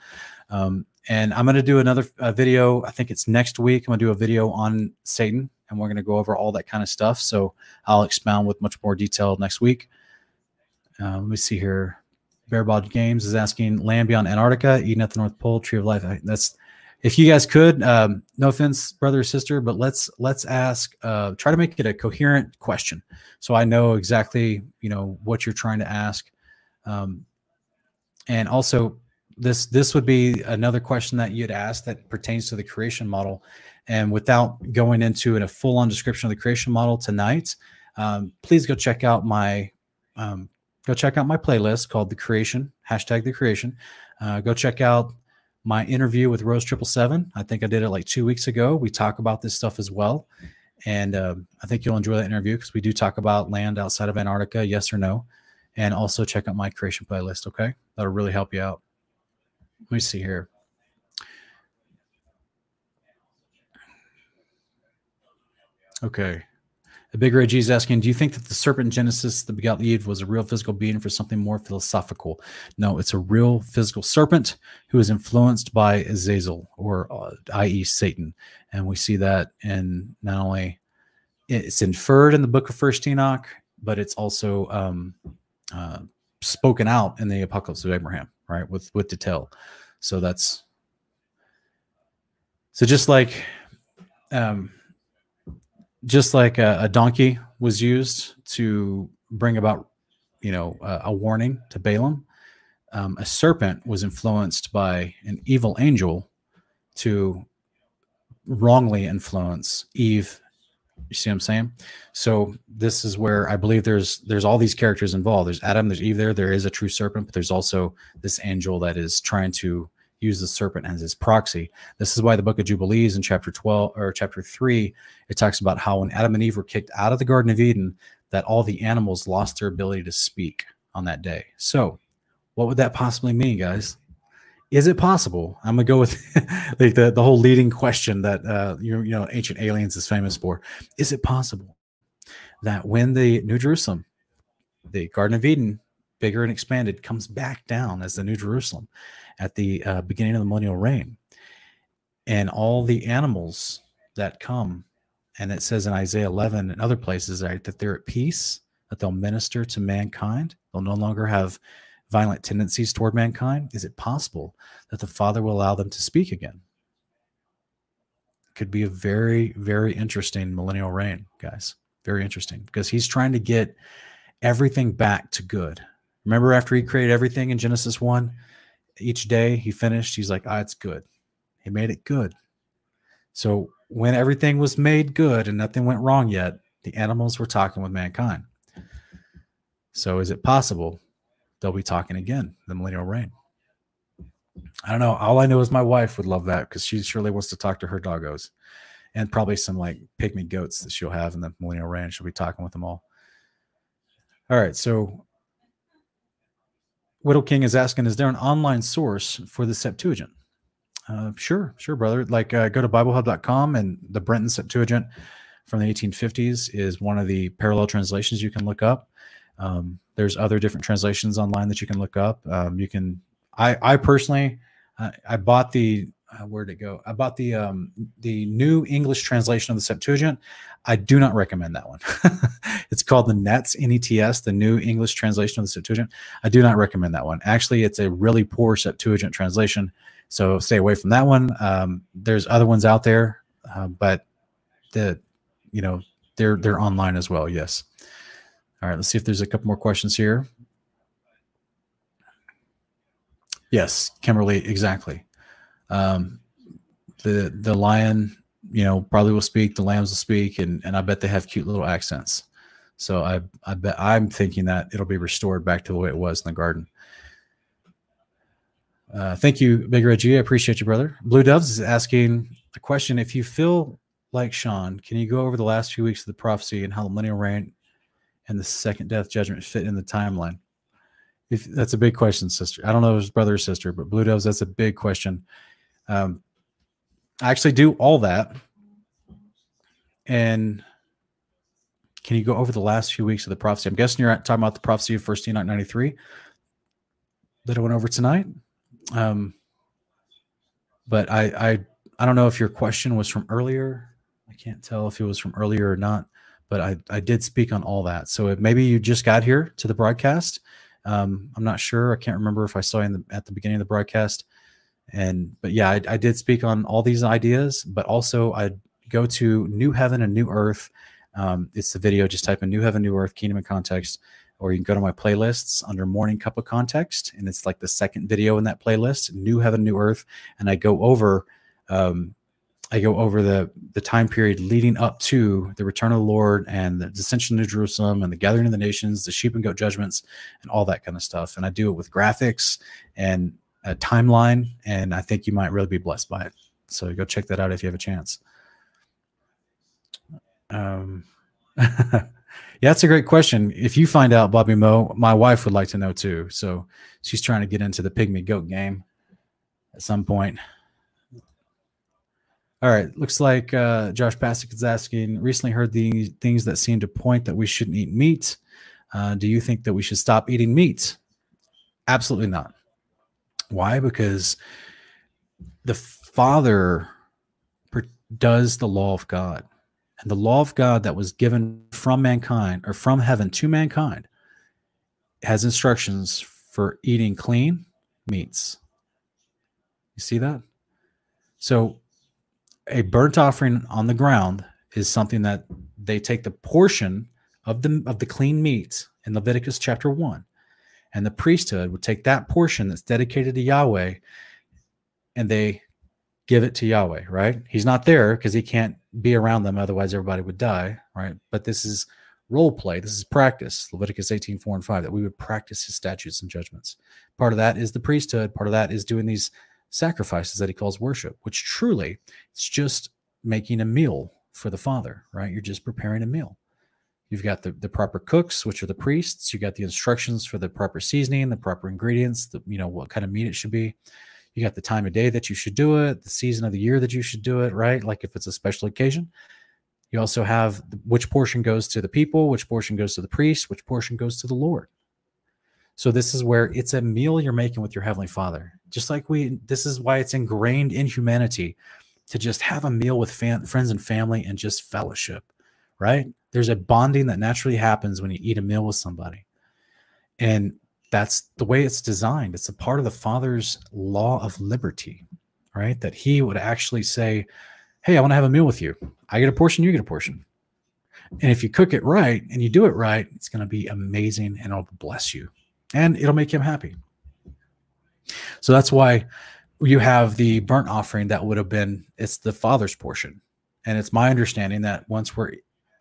Um, and I'm going to do another uh, video. I think it's next week. I'm going to do a video on Satan, and we're going to go over all that kind of stuff. So I'll expound with much more detail next week. Uh, let me see here. Bearbod Games is asking land beyond Antarctica, Eden at the North Pole, Tree of Life. That's if you guys could, um, no offense, brother or sister, but let's let's ask, uh, try to make it a coherent question, so I know exactly you know what you're trying to ask, um, and also this this would be another question that you'd ask that pertains to the creation model, and without going into a full on description of the creation model tonight, um, please go check out my um, go check out my playlist called The Creation, hashtag The Creation. Uh, go check out my interview with Rose Triple Seven. I think I did it like two weeks ago. We talk about this stuff as well. And uh, I think you'll enjoy that interview because we do talk about land outside of Antarctica, yes or no. And also check out my creation playlist, okay? That'll really help you out. Let me see here. Okay. The big G is asking, do you think that the serpent Genesis that begot Eve was a real physical being for something more philosophical? No, it's a real physical serpent who is influenced by Azazel, or uh, i.e., Satan, and we see that in not only it's inferred in the Book of First Enoch, but it's also um, uh, spoken out in the Apocalypse of Abraham, right? With with detail. So that's so just like. Um, just like a, a, donkey was used to bring about, you know, a, a warning to Balaam, um, a serpent was influenced by an evil angel to wrongly influence Eve. You see what I'm saying? So this is where I believe there's there's all these characters involved. There's Adam, there's Eve there. There is a true serpent, but there's also this angel that is trying to use the serpent as his proxy. This is why the book of Jubilees in chapter 12 or chapter 3 it talks about how when Adam and Eve were kicked out of the garden of Eden that all the animals lost their ability to speak on that day. So, what would that possibly mean, guys? Is it possible? I'm gonna go with <laughs> like the, the whole leading question that uh, you, you know ancient aliens is famous for. Is it possible that when the New Jerusalem, the Garden of Eden, bigger and expanded, comes back down as the New Jerusalem, at the uh, beginning of the millennial reign. And all the animals that come, and it says in Isaiah 11 and other places right, that they're at peace, that they'll minister to mankind. They'll no longer have violent tendencies toward mankind. Is it possible that the Father will allow them to speak again? Could be a very, very interesting millennial reign, guys. Very interesting because he's trying to get everything back to good. Remember, after he created everything in Genesis 1, each day he finished, he's like, ah, it's good. He made it good. So when everything was made good and nothing went wrong yet, the animals were talking with mankind. So is it possible they'll be talking again, the millennial reign? I don't know. All I know is my wife would love that because she surely wants to talk to her doggos and probably some like pygmy goats that she'll have in the millennial reign. She'll be talking with them all. All right. So Widow King is asking, is there an online source for the Septuagint? Uh, sure, sure, brother. Like uh, go to BibleHub.com and the Brenton Septuagint from the 1850s is one of the parallel translations you can look up. Um, there's other different translations online that you can look up. Um, you can, I, I personally, I, I bought the, uh, where'd it go? I bought the um, the new English translation of the Septuagint. I do not recommend that one. <laughs> it's called the NETS NETS, the new English translation of the Septuagint. I do not recommend that one. Actually, it's a really poor Septuagint translation, so stay away from that one. Um, there's other ones out there, uh, but the you know they're they're online as well. Yes. All right. Let's see if there's a couple more questions here. Yes, Kimberly, exactly. Um, the the lion, you know, probably will speak. The lambs will speak, and and I bet they have cute little accents. So I I bet I'm thinking that it'll be restored back to the way it was in the garden. Uh, thank you, Big Reggie. I appreciate you, brother. Blue Doves is asking a question. If you feel like Sean, can you go over the last few weeks of the prophecy and how the millennial reign and the second death judgment fit in the timeline? If that's a big question, sister. I don't know if it's brother or sister, but Blue Doves, that's a big question. Um, I actually do all that. And can you go over the last few weeks of the prophecy? I'm guessing you're talking about the prophecy of First Enoch 93 that I went over tonight. Um, but I, I, I don't know if your question was from earlier. I can't tell if it was from earlier or not. But I, I did speak on all that. So maybe you just got here to the broadcast. Um, I'm not sure. I can't remember if I saw you the, at the beginning of the broadcast and but yeah I, I, did speak on all these ideas but also i go to new heaven and new earth. Um, it's the video just type in new heaven new earth kingdom and context or you can go to my playlists under morning cup of context and it's like the second video in that playlist new heaven new earth and i go over um, i go over the the time period leading up to the return of the lord and the descension to jerusalem and the gathering of the nations the sheep and goat judgments and all that kind of stuff. And i do it with graphics and a timeline, and I think you might really be blessed by it. So go check that out if you have a chance. Um, <laughs> yeah, that's a great question. If you find out, Bobby Mo, my wife would like to know too. So she's trying to get into the pygmy goat game at some point. All right, looks like uh, Josh Pasick is asking. Recently heard the things that seem to point that we shouldn't eat meat. Uh, do you think that we should stop eating meat? Absolutely not. Why? Because the Father does the law of God. And the law of God that was given from mankind or from heaven to mankind has instructions for eating clean meats. You see that? So, a burnt offering on the ground is something that they take the portion of the of the clean meat in Leviticus chapter 1 and the priesthood would take that portion that's dedicated to Yahweh and they give it to Yahweh, right? He's not there because he can't be around them, otherwise, everybody would die, right? But this is role play, this is practice, Leviticus 18, 4 and 5, that we would practice his statutes and judgments. Part of that is the priesthood, part of that is doing these sacrifices that he calls worship, which truly it's just making a meal for the Father, right? You're just preparing a meal. You've got the, the proper cooks, which are the priests. You got the instructions for the proper seasoning, the proper ingredients, the you know what kind of meat it should be. You got the time of day that you should do it, the season of the year that you should do it, right? Like if it's a special occasion. You also have which portion goes to the people, which portion goes to the priest, which portion goes to the Lord. So this is where it's a meal you're making with your heavenly Father. Just like we, this is why it's ingrained in humanity to just have a meal with fam- friends and family and just fellowship, right? There's a bonding that naturally happens when you eat a meal with somebody. And that's the way it's designed. It's a part of the Father's law of liberty, right? That He would actually say, Hey, I want to have a meal with you. I get a portion, you get a portion. And if you cook it right and you do it right, it's going to be amazing and it'll bless you and it'll make Him happy. So that's why you have the burnt offering that would have been, it's the Father's portion. And it's my understanding that once we're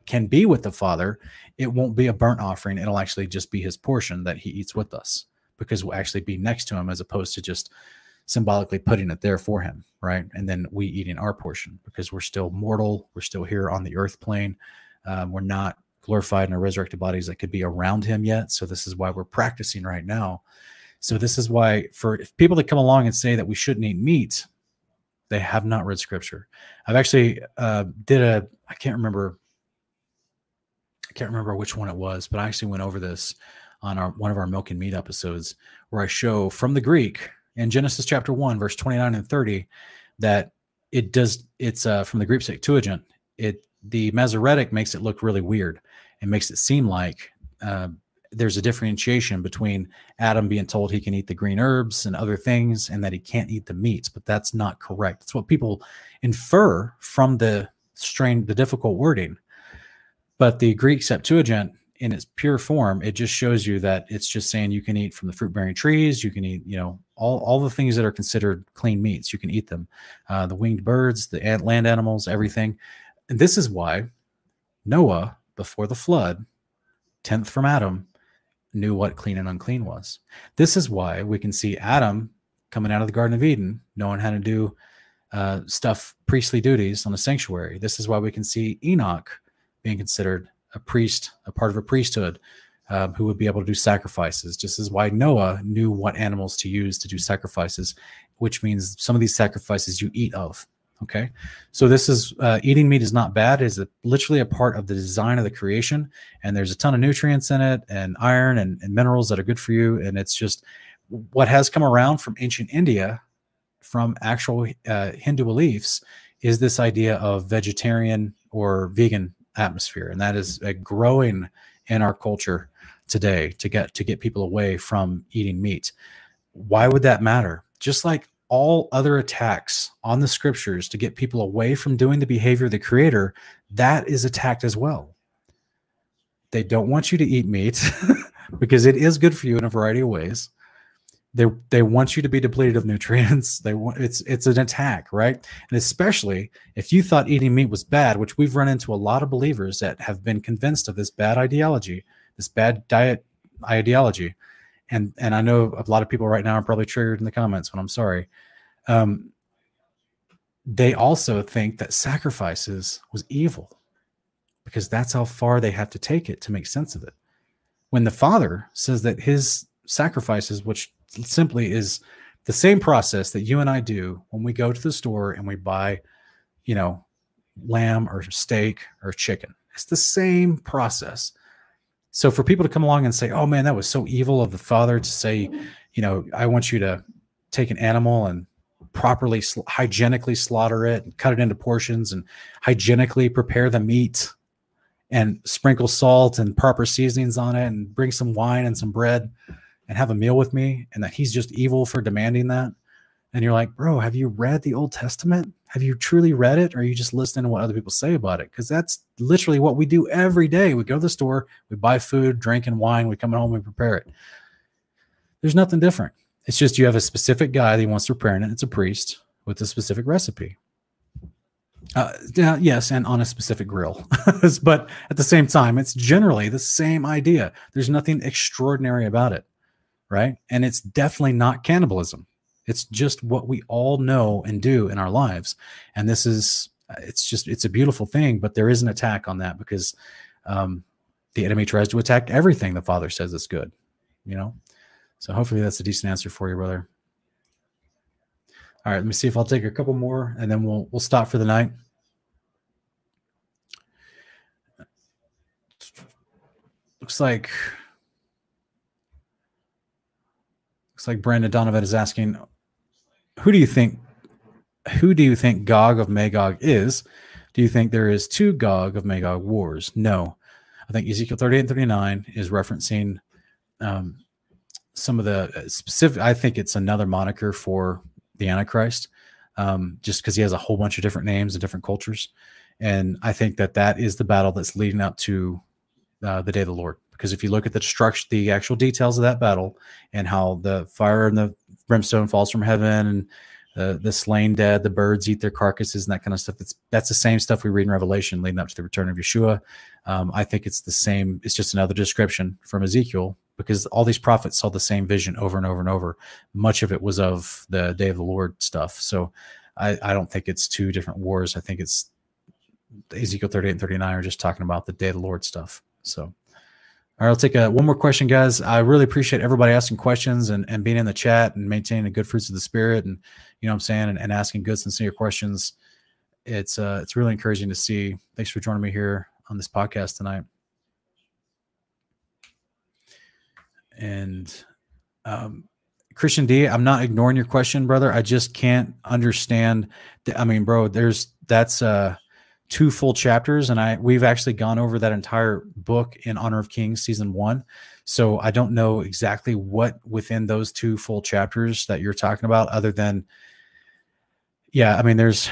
can be with the Father, it won't be a burnt offering. It'll actually just be his portion that he eats with us because we'll actually be next to him as opposed to just symbolically putting it there for him, right? And then we eating our portion because we're still mortal. We're still here on the earth plane. Um, we're not glorified in our resurrected bodies that could be around him yet. So this is why we're practicing right now. So this is why for people that come along and say that we shouldn't eat meat, they have not read scripture. I've actually uh, did a I can't remember I can't remember which one it was, but I actually went over this on our one of our milk and meat episodes where I show from the Greek in Genesis chapter 1 verse 29 and 30 that it does it's uh, from the Greek Septuagint it the Masoretic makes it look really weird and makes it seem like uh, there's a differentiation between Adam being told he can eat the green herbs and other things and that he can't eat the meats, but that's not correct. It's what people infer from the strain, the difficult wording. But the Greek Septuagint in its pure form, it just shows you that it's just saying you can eat from the fruit bearing trees. You can eat, you know, all, all the things that are considered clean meats. You can eat them. Uh, the winged birds, the land animals, everything. And this is why Noah, before the flood, 10th from Adam, knew what clean and unclean was. This is why we can see Adam coming out of the Garden of Eden, knowing how to do uh, stuff, priestly duties on the sanctuary. This is why we can see Enoch being considered a priest, a part of a priesthood, um, who would be able to do sacrifices. Just as why Noah knew what animals to use to do sacrifices, which means some of these sacrifices you eat of. Okay, so this is uh, eating meat is not bad. It is a, literally a part of the design of the creation, and there's a ton of nutrients in it, and iron and, and minerals that are good for you. And it's just what has come around from ancient India, from actual uh, Hindu beliefs, is this idea of vegetarian or vegan atmosphere, and that is growing in our culture today to get to get people away from eating meat. Why would that matter? Just like all other attacks on the scriptures to get people away from doing the behavior of the creator, that is attacked as well. They don't want you to eat meat <laughs> because it is good for you in a variety of ways they they want you to be depleted of nutrients. <laughs> They want it's it's an attack right? And especially if you thought eating meat was bad which we've run into a lot of believers that have been convinced of this bad ideology this bad diet ideology. And and i know a lot of people right now are probably triggered in the comments but i'm sorry. Um they also think that sacrifices was evil because that's how far they have to take it to make sense of it. When the father says that his sacrifices which simply is the same process that you and I do when we go to the store and we buy, you know, lamb or steak or chicken. It's the same process. So for people to come along and say, "Oh man, that was so evil of the father to say, you know, I want you to take an animal and properly hygienically slaughter it and cut it into portions and hygienically prepare the meat and sprinkle salt and proper seasonings on it and bring some wine and some bread." And have a meal with me and that he's just evil for demanding that and you're like bro have you read the old testament? Have you truly read it or are you just listening to what other people say about it? Because that's literally what we do every day. We go to the store we buy food drink and wine we come home we prepare it. There's nothing different. It's just you have a specific guy that wants to prepare it it's a priest with a specific recipe. Uh, yeah, yes, and on a specific grill. <laughs> but at the same time, it's generally the same idea. There's nothing extraordinary about it right? And it's definitely not cannibalism. It's just what we all know and do in our lives. And this is, it's just, it's a beautiful thing, but there is an attack on that because um, the enemy tries to attack everything the Father says is good, you know? So hopefully that's a decent answer for you, brother. All right, let me see if I'll take a couple more and then we'll we'll stop for the night. Looks like Looks like Brandon Donovan is asking, who do you think who do you think Gog of Magog is? Do you think there is two Gog of Magog wars? No. I think Ezekiel 38 and 39 is referencing um, some of the uh, specific, I think it's another moniker for the Antichrist, um, just because he has a whole bunch of different names and different cultures. And I think that that is the battle that's leading up to uh, the day of the Lord because if you look at the destruction, the actual details of that battle and how the fire and the brimstone falls from heaven and the, the slain dead, the birds eat their carcasses and that kind of stuff. That's that's the same stuff we read in Revelation leading up to the return of Yeshua. Um, I think it's the same. It's just another description from Ezekiel because all these prophets saw the same vision over and over and over. Much of it was of the day of the Lord stuff. So I, I don't think it's two different wars. I think it's Ezekiel 38 and 39 are just talking about the day of the Lord stuff. So all right, I'll take a, one more question, guys. I really appreciate everybody asking questions and, and being in the chat and maintaining the good fruits of the spirit and you know what I'm saying and, and asking good sincere questions. It's uh it's really encouraging to see. Thanks for joining me here on this podcast tonight. And um Christian D, I'm not ignoring your question, brother. I just can't understand. The, I mean, bro, there's that's uh two full chapters, and I we've actually gone over that entire book in Honor of Kings season one. So I don't know exactly what within those two full chapters that you're talking about, other than yeah, I mean, there's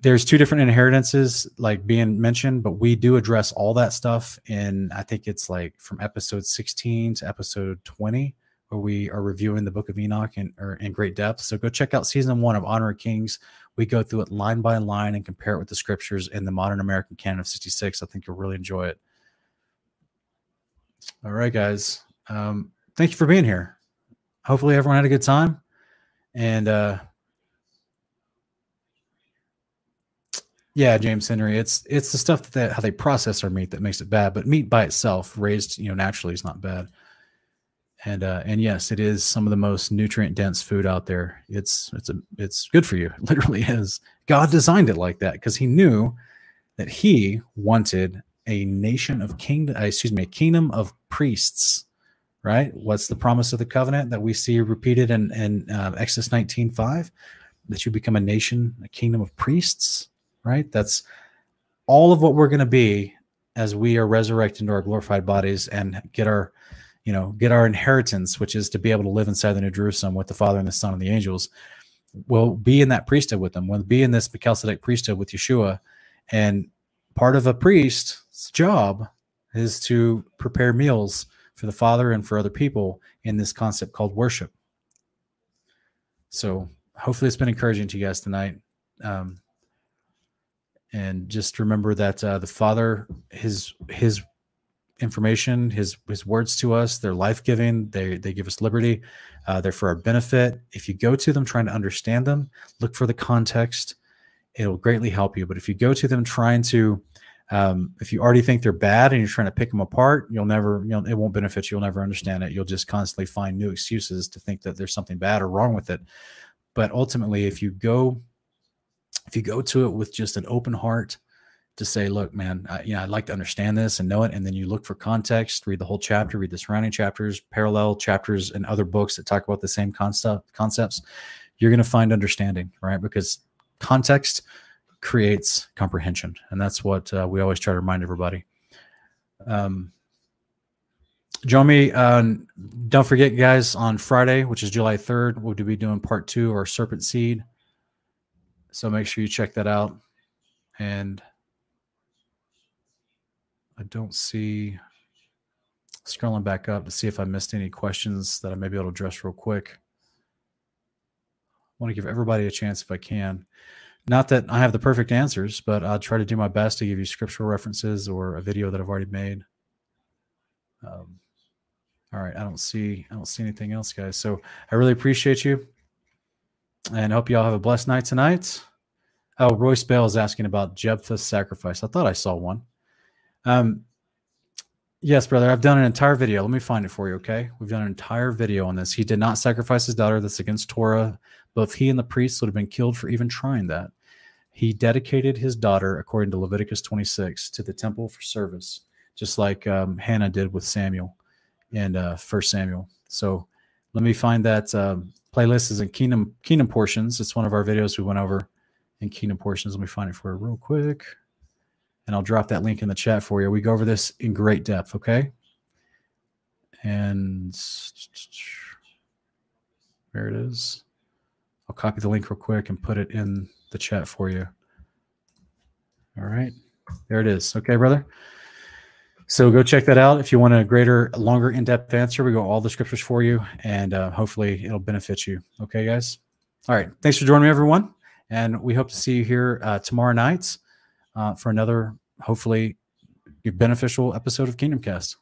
there's two different inheritances like being mentioned, but we do address all that stuff in I think it's like from episode 16 to episode 20 where we are reviewing the book of Enoch in, or in great depth. So go check out season one of Honor of Kings. We go through it line by line and compare it with the scriptures in the modern American canon of 66. I think you'll really enjoy it. All right, guys. Um, thank you for being here. Hopefully everyone had a good time. And uh yeah, James Henry, it's it's the stuff that how they process our meat that makes it bad. But meat by itself, raised you know naturally, is not bad and uh, and yes, it is some of the most nutrient dense food out there. It's it's a it's good for you. <laughs> It literally is. God designed it like that because He knew that He wanted a nation of kingdom. Uh, excuse me, a kingdom of priests. Right? What's the promise of the covenant that we see repeated in in uh, Exodus nineteen five? That you become a nation, a kingdom of priests. Right? That's all of what we're going to be as we are resurrected into our glorified bodies and get our you know, get our inheritance, which is to be able to live inside the New Jerusalem with the Father and the Son and the angels. We'll be in that priesthood with them. We'll be in this Melchizedek priesthood with Yeshua. And part of a priest's job is to prepare meals for the Father and for other people in this concept called worship. So hopefully it's been encouraging to you guys tonight. Um, and just remember that uh, the Father, his his information, his his words to us. They're life giving. They they give us liberty. Uh, they're for our benefit. If you go to them trying to understand them, look for the context. It'll greatly help you. But if you go to them trying to, um, if you already think they're bad and you're trying to pick them apart, you'll never, you know, it won't benefit you. You'll never understand it. You'll just constantly find new excuses to think that there's something bad or wrong with it. But ultimately, if you go, if you go to it with just an open heart, to say, look, man, I, you know, I'd like to understand this and know it. And then you look for context, read the whole chapter, read the surrounding chapters, parallel chapters, and other books that talk about the same concept concepts. You're going to find understanding, right? Because context creates comprehension, and that's what uh, we always try to remind everybody. Um, join me. Uh, don't forget, guys, on Friday, which is July 3rd, we'll be doing part two of our Serpent Seed. So make sure you check that out. And I don't see scrolling back up to see if I missed any questions that I may be able to address real quick. I want to give everybody a chance if I can. Not that I have the perfect answers, but I'll try to do my best to give you scriptural references or a video that I've already made. Um, all right, I don't see I don't see anything else, guys. So I really appreciate you, and hope you all have a blessed night tonight. Oh, Royce Bell is asking about Jephthah's sacrifice. I thought I saw one. Um, yes, brother, I've done an entire video. Let me find it for you, okay? We've done an entire video on this. He did not sacrifice his daughter. That's against Torah. Both he and the priests would have been killed for even trying that. He dedicated his daughter, according to Leviticus 26, to the temple for service, just like um, Hannah did with Samuel and uh, First Samuel. So let me find that um, playlist is in Kingdom Kingdom portions. It's one of our videos we went over in Kingdom portions. Let me find it for you real quick and I'll drop that link in the chat for you. We go over this in great depth, okay? And there it is. I'll copy the link real quick and put it in the chat for you. All right. There it is. Okay, brother. So go check that out. If you want a greater, longer, in-depth answer, we go all the scriptures for you, and uh, hopefully it'll benefit you. Okay, guys. All right. Thanks for joining me, everyone, and we hope to see you here uh, tomorrow night uh, for another hopefully a beneficial episode of Kingdom Cast.